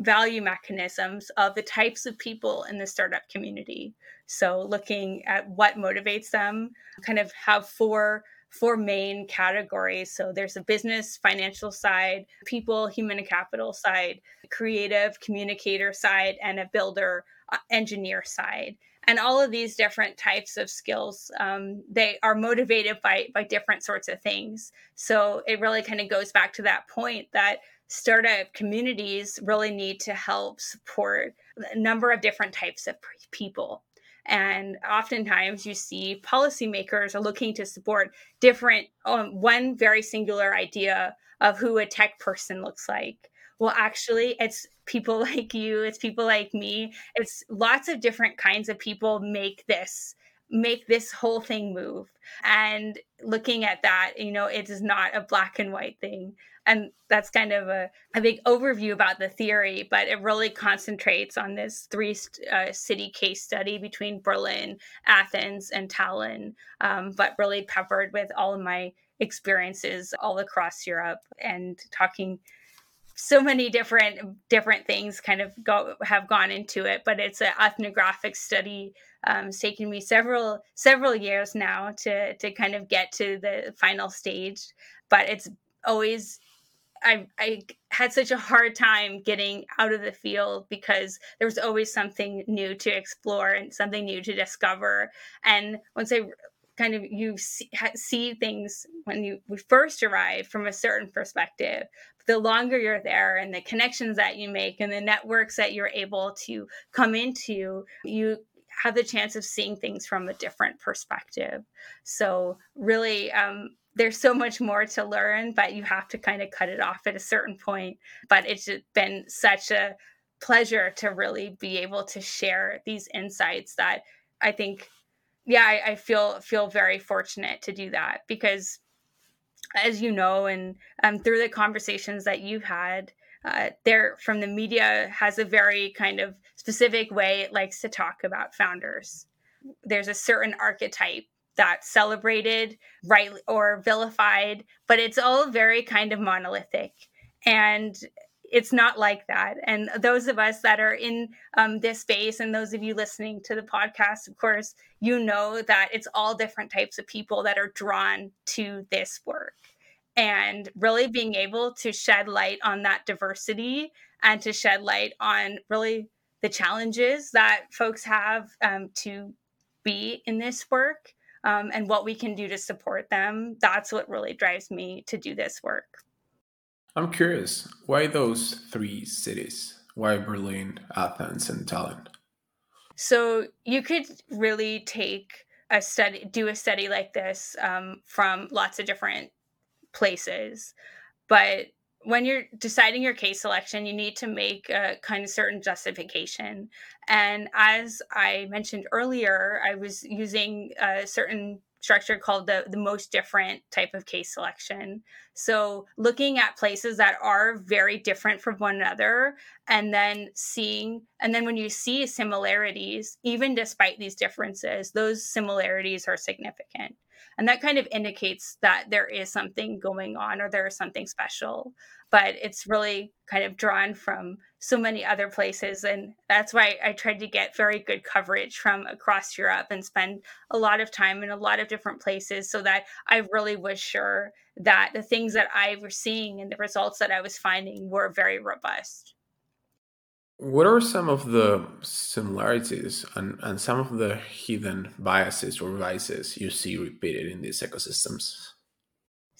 value mechanisms of the types of people in the startup community. So looking at what motivates them, kind of have four four main categories. So there's a business financial side, people human capital side, creative communicator side, and a builder uh, engineer side. And all of these different types of skills um, they are motivated by by different sorts of things. So it really kind of goes back to that point that startup communities really need to help support a number of different types of people and oftentimes you see policymakers are looking to support different um, one very singular idea of who a tech person looks like. Well actually it's people [laughs] like you it's people like me. It's lots of different kinds of people make this make this whole thing move. And looking at that you know it is not a black and white thing and that's kind of a, a big overview about the theory but it really concentrates on this three uh, city case study between berlin athens and tallinn um, but really peppered with all of my experiences all across europe and talking so many different different things kind of go have gone into it but it's an ethnographic study um, it's taken me several several years now to to kind of get to the final stage but it's always I, I had such a hard time getting out of the field because there was always something new to explore and something new to discover. And once I kind of you see, see things when you we first arrive from a certain perspective, the longer you're there and the connections that you make and the networks that you're able to come into, you have the chance of seeing things from a different perspective. So, really, um, there's so much more to learn, but you have to kind of cut it off at a certain point. But it's been such a pleasure to really be able to share these insights that I think, yeah, I, I feel feel very fortunate to do that because as you know, and um, through the conversations that you've had, uh, there from the media has a very kind of specific way it likes to talk about founders. There's a certain archetype that's celebrated, right, or vilified, but it's all very kind of monolithic. And it's not like that. And those of us that are in um, this space, and those of you listening to the podcast, of course, you know that it's all different types of people that are drawn to this work. And really being able to shed light on that diversity and to shed light on really the challenges that folks have um, to be in this work um, and what we can do to support them. That's what really drives me to do this work. I'm curious, why those three cities? Why Berlin, Athens, and Tallinn? So you could really take a study, do a study like this um, from lots of different places, but when you're deciding your case selection, you need to make a kind of certain justification. And as I mentioned earlier, I was using a certain structure called the, the most different type of case selection. So, looking at places that are very different from one another, and then seeing, and then when you see similarities, even despite these differences, those similarities are significant. And that kind of indicates that there is something going on or there is something special. But it's really kind of drawn from so many other places. And that's why I tried to get very good coverage from across Europe and spend a lot of time in a lot of different places so that I really was sure that the things that I was seeing and the results that I was finding were very robust. What are some of the similarities and, and some of the hidden biases or vices you see repeated in these ecosystems?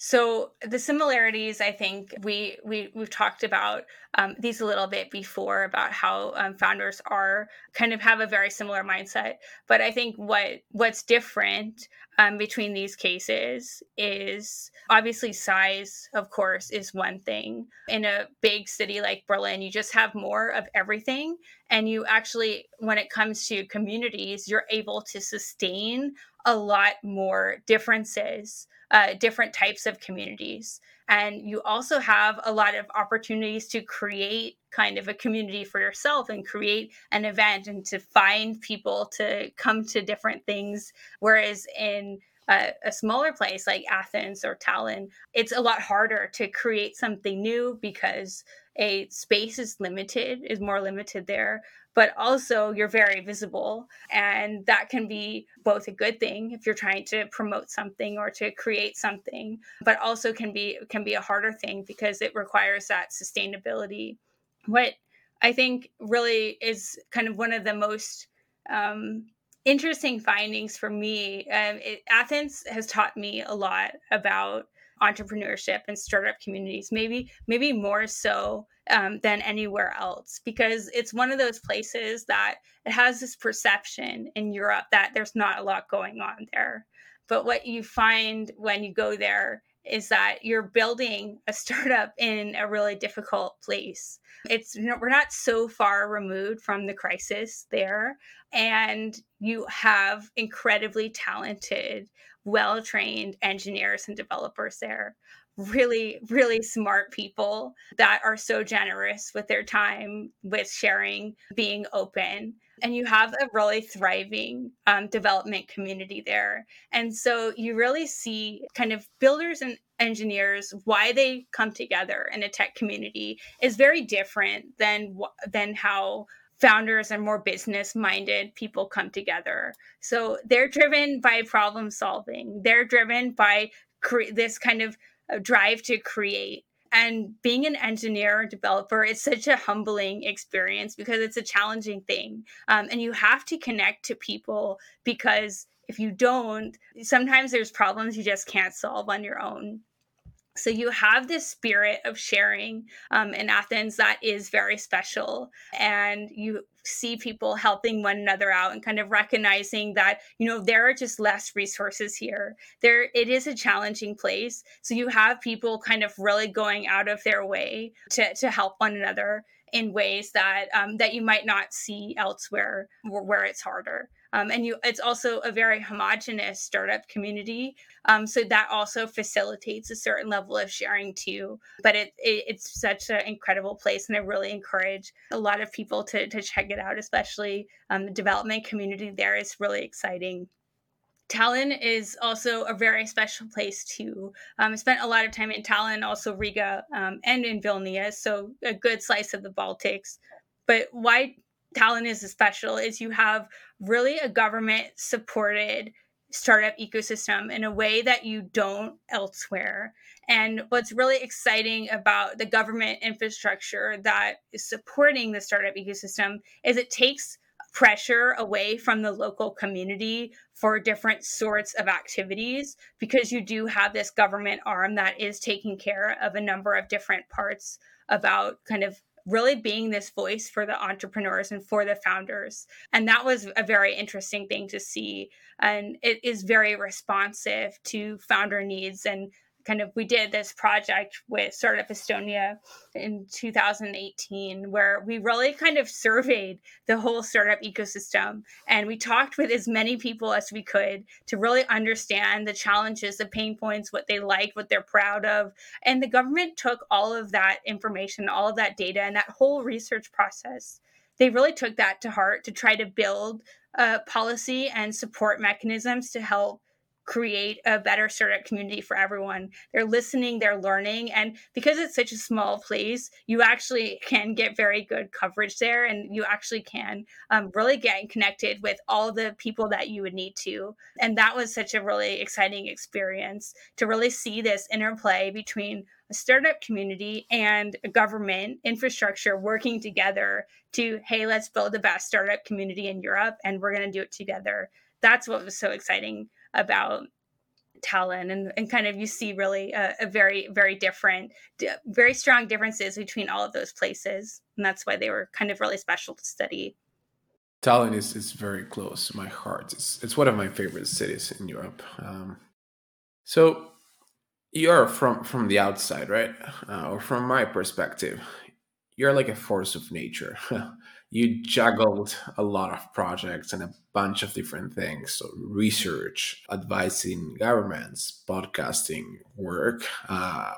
So the similarities, I think we we we've talked about um, these a little bit before about how um, founders are kind of have a very similar mindset. But I think what what's different um, between these cases is obviously size. Of course, is one thing. In a big city like Berlin, you just have more of everything, and you actually, when it comes to communities, you're able to sustain a lot more differences uh, different types of communities. And you also have a lot of opportunities to create kind of a community for yourself and create an event and to find people to come to different things. Whereas in a, a, smaller place like Athens or Tallinn, it's a lot harder to create something new because a space is limited, is more limited there but also you're very visible. And that can be both a good thing if you're trying to promote something or to create something, but also can be can be a harder thing because it requires that sustainability. What I think really is kind of one of the most um, interesting findings for me. Um, it, Athens has taught me a lot about entrepreneurship and startup communities. Maybe maybe more so um, than anywhere else because it's one of those places that it has this perception in Europe that there's not a lot going on there. But what you find when you go there is that you're building a [laughs] startup in a really difficult place. It's you know, we're not so far removed from the crisis there and you have incredibly talented, well-trained engineers and developers there. Really, really smart people that are so generous with their time, with sharing, being open and you have a really thriving um, development community there. And so you really see kind of builders and engineers why they come together in a tech community is very different than than how founders and more business minded people come together. So they're driven by problem solving. They're driven by cre- this kind of drive to create. And being an engineer or developer it's such a humbling experience because it's a challenging thing. Um, and you have to connect to people because if you don't sometimes there's problems you just can't solve on your own so you have this spirit of sharing um, in Athens that is very special, and you see people helping one another out and kind of recognizing that you know there are just less resources here. There, it is a challenging place, so you have people kind of really going out of their way to to help one another in ways that um, that you might not see elsewhere where it's harder. Um, and you, it's also a very homogenous startup community, um, so that also facilitates a certain level of sharing too. But it, it it's such an incredible place, and I really encourage a lot of people to to check it out, especially um, the development community there is really exciting. Tallinn is also a very special place too. Um, I spent a lot of time in Tallinn, also Riga, um, and in Vilnius, so a good slice of the Baltics. But why Tallinn is special is you have really a government supported startup ecosystem in a way that you don't elsewhere. And what's really exciting about the government infrastructure that is supporting the startup ecosystem is it takes pressure away from the local community for different sorts of activities because you do have this government arm that is taking care of a number of different parts about kind of really being this voice for the entrepreneurs and for the founders. And that was a very interesting thing to see. And it is very responsive to founder needs and kind of we did this project with Startup Estonia in 2018 where we really kind of surveyed the whole startup ecosystem and we talked with as many people as we could to really understand the challenges, the pain points, what they like, what they're proud of. And the government took all of that information, all of that data and that whole research process. They really took that to heart to try to build uh, policy and support mechanisms to help create a better startup community for everyone. They're listening, they're learning. And because it's such a small place, you actually can get very good coverage there and you actually can um, really get connected with all the people that you would need to. And that was such a really exciting experience to really see this interplay between a startup community and a government infrastructure working together to, hey, let's build the best startup community in Europe and we're going to do it together. That's what was so exciting about Tallinn and, and kind of you see really a, a very very different very strong differences between all of those places. And that's why they were kind of really special to study. Tallinn is, is very close to my heart. It's, it's one of my favorite cities in Europe. Um, so you're from from the outside right? Uh, or from my perspective you're like a force of nature [laughs] you juggled a lot of projects and a bunch of different things. So research advising governments podcasting work uh,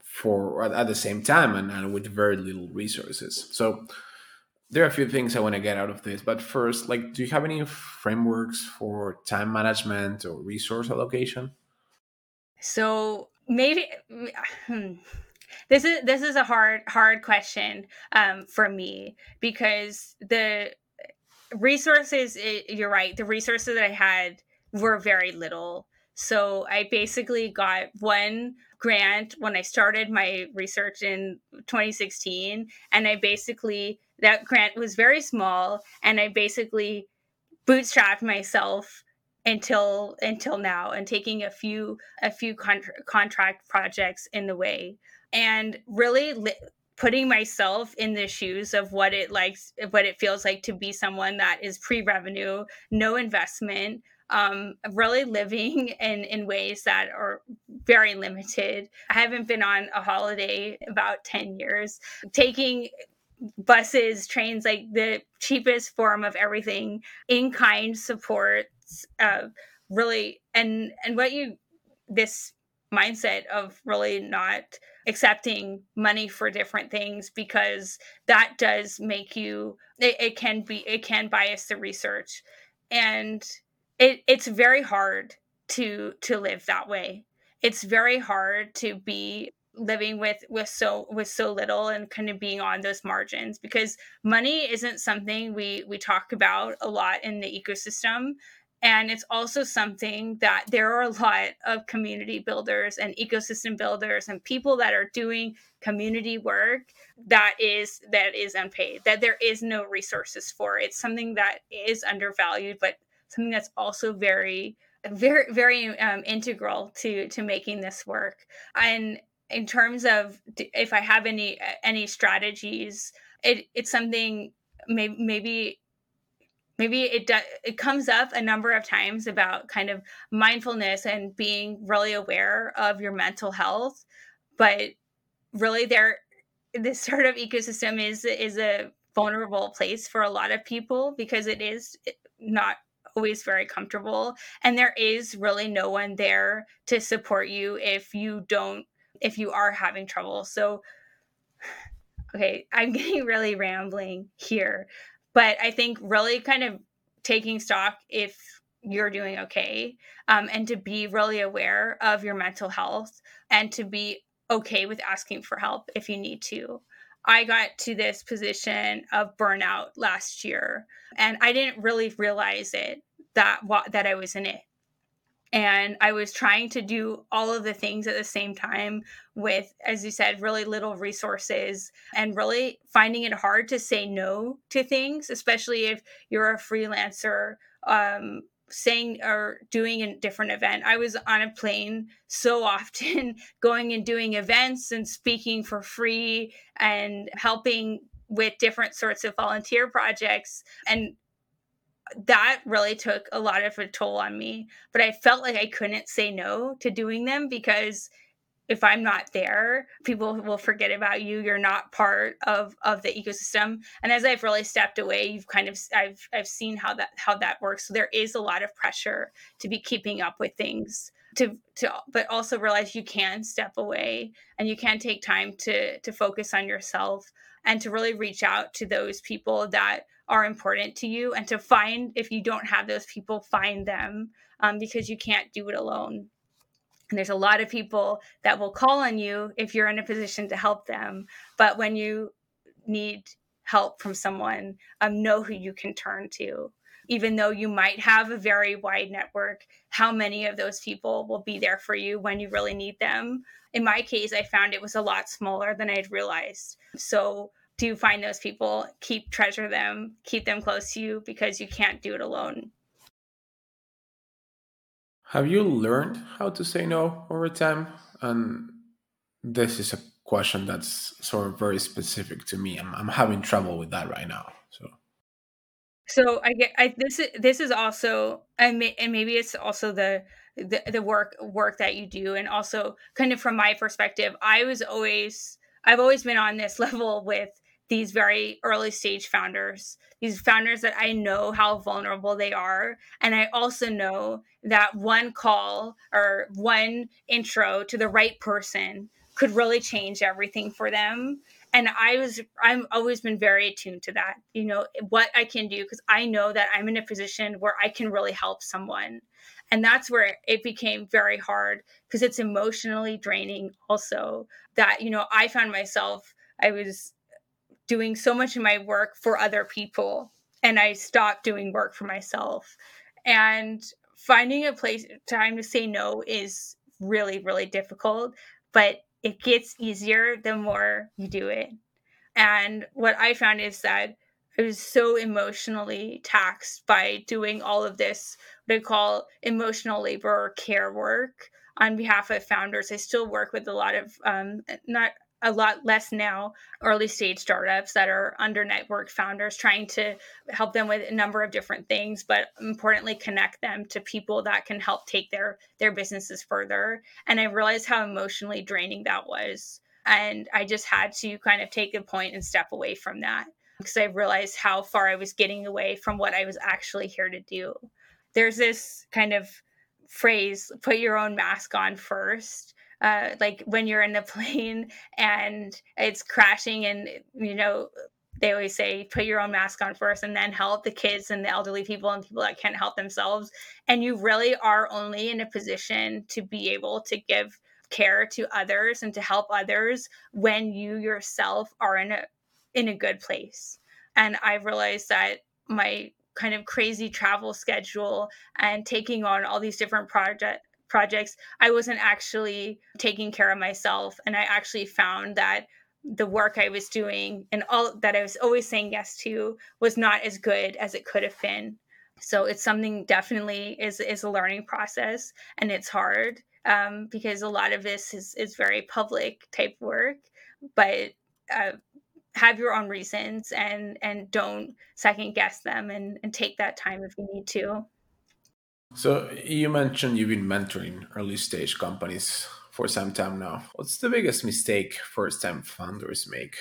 for at the same time and, and with very little resources. So there are a few things i want to get out of this but first like do you have any frameworks for time management or resource allocation? So maybe hmm, this is this is a hard hard question um, for me because the resources it, you're right the resources that i had were very little. So i basically got one grant when i started my research in 2016 and i basically that grant was very small and i basically bootstrapped myself until until now and taking a few a few contra- contract projects in the way and really li- putting myself in the shoes of what it likes what it feels like to be someone that is pre-revenue no investment um, really living [laughs] in in ways that are very limited. I haven't been on a holiday about 10 years. Taking buses trains like the cheapest form of everything in kind supports uh, really and and what you this mindset of really not accepting money for different things because that does make you it, it can be it can bias the research. And it it's very hard to to live that way. It's very hard to be living with with so with so little and kind of being on those margins because money isn't something we we talk about a lot in the ecosystem and it's also something that there are a lot of community builders and ecosystem builders and people that are doing community work that is that is unpaid that there is no resources for. It's something that is undervalued but something that's also very very very um, integral to to making this work. And in terms of if I have any any strategies, it it's something maybe maybe maybe it does it comes up a number of times about kind of mindfulness and being really aware of your mental health, but really there this sort of ecosystem is is a vulnerable place for a lot of people because it is eh, not always very comfortable and there is really no one there to support you if you don't if you are having trouble. So, [sighs] okay, I'm [laughs] getting really rambling here, but I think really kind of taking stock if you're doing okay um, and to be really aware of your mental health and to be okay with asking for help if you need to. I got to this position of burnout last year and I didn't really realize it that that I was in it and I was trying to do all of the things at the same time with, as you said, really little resources and really finding it hard to say no to things, especially if you're a freelancer. Um, saying or doing a different event. I was on a plane so often [laughs] going and doing events and speaking for free and helping with different sorts of volunteer projects and that really took a lot of a toll on me. But I felt like I couldn't say no to doing them because if I'm not there, people will forget about you. You're not part of of the ecosystem. And as I've really stepped away, you've kind of I've I've seen how that how that works. So there is a lot of pressure to be keeping up with things to to but also realize you can step away and you can take time to to focus on yourself and to really reach out to those people that are important to you and to find if you don't have those people find them um, because you can't do it alone. And there's a lot of people that will call on you if you're in a position to help them but when you need help from someone um, know who you can turn to even though you might have a very wide network how many of those people will be there for you when you really need them in my case i found it was a lot smaller than i'd realized so do find those people, keep treasure them, keep them close to you because you can't do it alone. Have you learned how to say no over time? And this is a question that's sort of very specific to me. I'm, I'm having trouble with that right now. So, so I get I, this. Is, this is also, and, may, and maybe it's also the, the the work work that you do, and also kind of from my perspective, I was always I've always been on this [laughs] level with these very early stage founders, these founders that I know how vulnerable they are. And I also know that one call or one intro to the right person could really change everything for them. And I was, I've always been very attuned to that, you know, what I can do, because I know that I'm in a position where I can really help someone. And that's where it became very hard because it's emotionally draining, also. That, you know, I found myself, I was doing so much of my work for other people and I stopped doing work for myself. And finding a place time to say no is really really difficult, but it gets easier the more you do it. And what I found is that I was so emotionally taxed by doing all of this, what I call emotional labor or care work on behalf of founders. I still work with a lot of, um, not a lot less now early stage startups that are under network founders trying to help them with a number of different things but importantly connect them to people that can help take their their businesses further and i realized how emotionally draining that was and i just had to kind of take a point and step away from that because I realized how far I was getting away from what I was actually here to do. There's this kind of phrase put your own mask on first. Uh, like when you're in a [laughs] plane and it's crashing, and you know, they always say put your own mask on first and then help the kids and the elderly people and people that can't help themselves. And you really are only in a position to be able to give care to others and to help others when you yourself are in a in a good place. And I've realized that my kind of crazy travel schedule and taking on all these different project projects, I wasn't actually taking care of myself. And I actually found that the work I was doing and all that I was always saying yes to was not as good as it could have been. So it's something definitely is is a learning process and it's hard um, because a lot of this is is very public type work. But uh, have your own reasons and and don't second guess them and, and take that time if you need to so you mentioned you've been mentoring early stage companies for some time now what's the biggest mistake first time founders make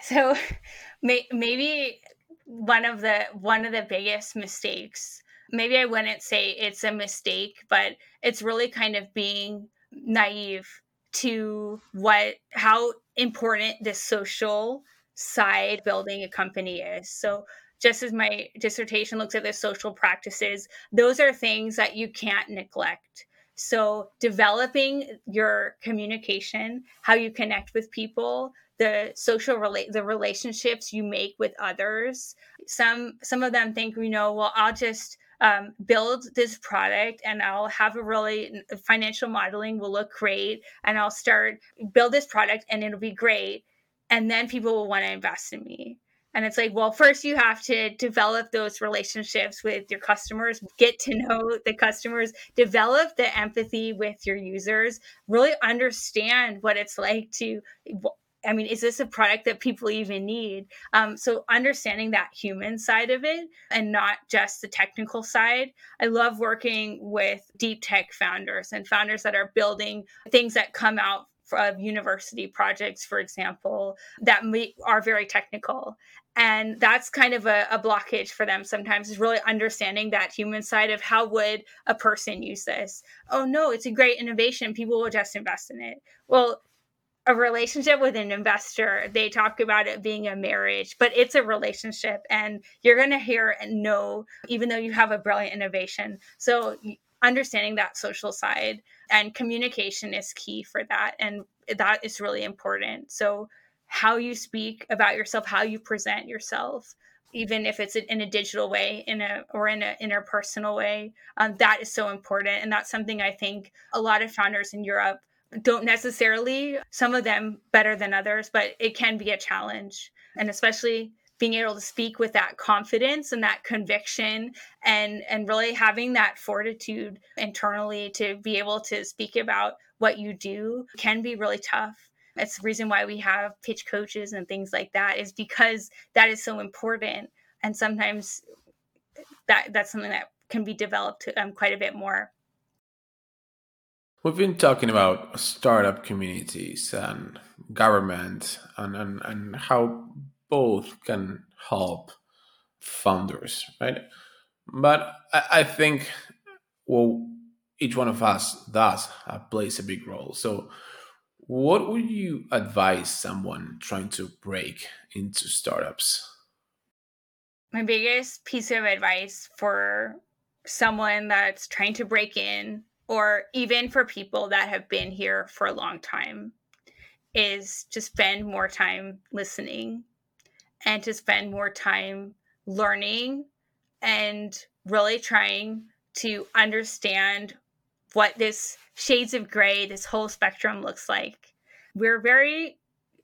so [laughs] may, maybe one of the one of the biggest mistakes maybe i wouldn't say it's a mistake but it's really kind of being naive to what how important the social side building a company is. So just as my dissertation looks at the social practices, those are things that you can't neglect. So developing your communication, how you connect with people, the social relate the relationships you make with others. Some some of them think, you know, well, I'll just um, build this product and I'll have a really financial modeling will look great and I'll start build this product and it'll be great. And then people will want to invest in me. And it's like, well, first you have to develop those relationships with your customers, get to know the customers, develop the empathy with your users, really understand what it's like to I mean, is this a product that people even need? Um, so understanding that human side of it and not just the technical side. I love working with deep tech founders and founders that are building things that come out of university projects, for example, that are very technical. And that's kind of a, a blockage for them sometimes is really understanding that human side of how would a person use this? Oh, no, it's a great innovation. People will just invest in it. Well, a relationship with an investor, they talk about it being a marriage, but it's a relationship and you're going to hear and know, even though you have a brilliant innovation. So, understanding that social side and communication is key for that. And that is really important. So, how you speak about yourself, how you present yourself, even if it's in a digital way in a or in an interpersonal way um, that is so important and that's something i think a lot of founders in europe don't necessarily, some of them better than others, but it can be a challenge. And especially being able to speak with that confidence and that conviction and and really having that fortitude internally to be able to speak about what you do can be really tough. It's the reason why we have pitch coaches and things like that is because that is so important. And sometimes that that's something that can be developed um, quite a bit more. We've been talking about startup communities and government and, and, and how both can help founders, right? But I, I think, well, each one of us does uh, plays a big role. So, what would you advise someone trying to break into startups? My biggest piece of advice for someone that's trying to break in or even for people that have been here for a long time, is to spend more time listening and to spend more time learning and really trying to understand what this shades of gray, this whole spectrum looks like. We're very,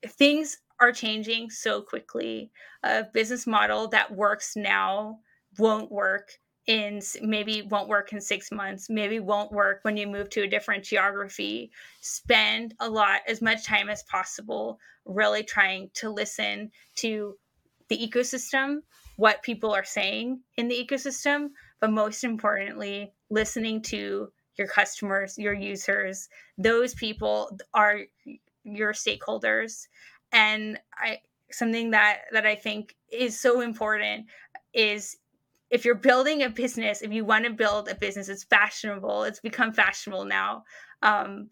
things are changing so quickly. A business model that works now won't work in maybe won't work in six months, maybe won't work when you move to a different geography. Spend a lot, as much time as possible, really trying to listen to the ecosystem, what people are saying in the ecosystem, but most importantly, listening to your customers, your users. Those people are your stakeholders. And I something that that I think is so important is if you're building a business, if you want to build a business, it's fashionable. It's become fashionable now um,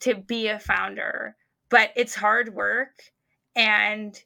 to be a founder, but it's hard work and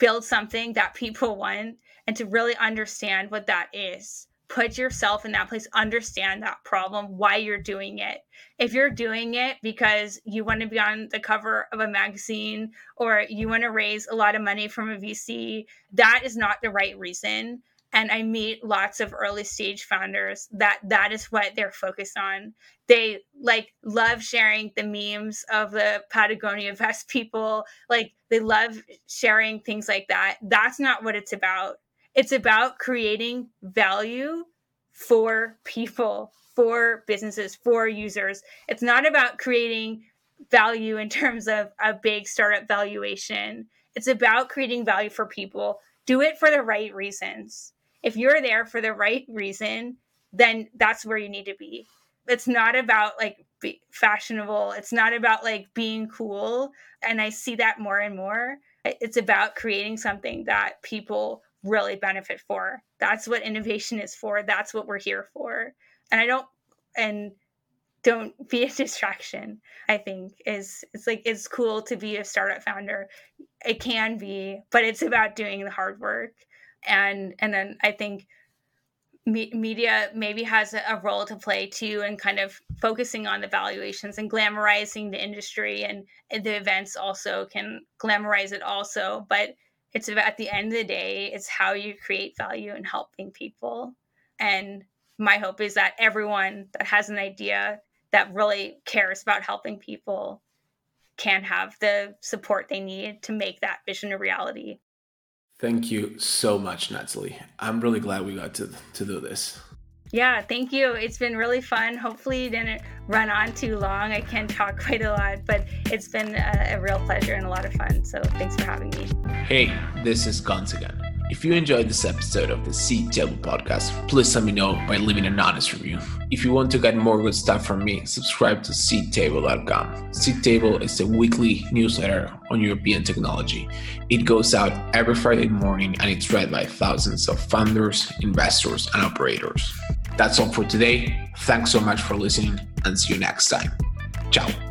build something that people want and to really understand what that is. Put yourself in that place understand that problem why you're doing it. If you're doing it because you want to be on the cover of a magazine or you want to raise a lot of money from a vc that is not the right reason and i meet lots of early stage founders that that is what they're focused on they like love sharing the memes of the patagonia vest people like they love sharing things like that that's not what it's about it's about creating value for people, for businesses, for users. It's not about creating value in terms of a big startup valuation. It's about creating value for people. Do it for the right reasons. If you're there for the right reason, then that's where you need to be. It's not about like fashionable. It's not about like being cool. And I see that more and more. It's about creating something that people really benefit for. That's what innovation is for. That's what we're here for. And I don't and don't be a [laughs] distraction. I think is it's like it's cool to be a startup founder. It can be, but it's about doing the hard work. And and then I think me- media maybe has a, a role to play too and kind of focusing on the valuations and glamorizing the industry and, the events also can glamorize it also but it's about at the end of the day it's how you create value and helping people. And my hope is that everyone that has an idea that really cares about helping people can have the support they need to make that vision a reality thank you so much natalie i'm really glad we got to, to do this yeah, thank you. It's been really fun. Hopefully, it didn't run on too long. I can talk [laughs] quite a lot, but it's been a, a real pleasure and a lot of fun. So, thanks for having me. Hey, this is Gons again. If you enjoyed this episode of the Seedtable podcast, please let me know by leaving an honest review. If you want to get more good stuff from me, subscribe to seedtable.com. Seedtable is a weekly newsletter on European technology. It goes out every Friday morning and it's read by thousands of founders, investors, and operators. That's all for today. Thanks so much for listening and see you next time. Ciao.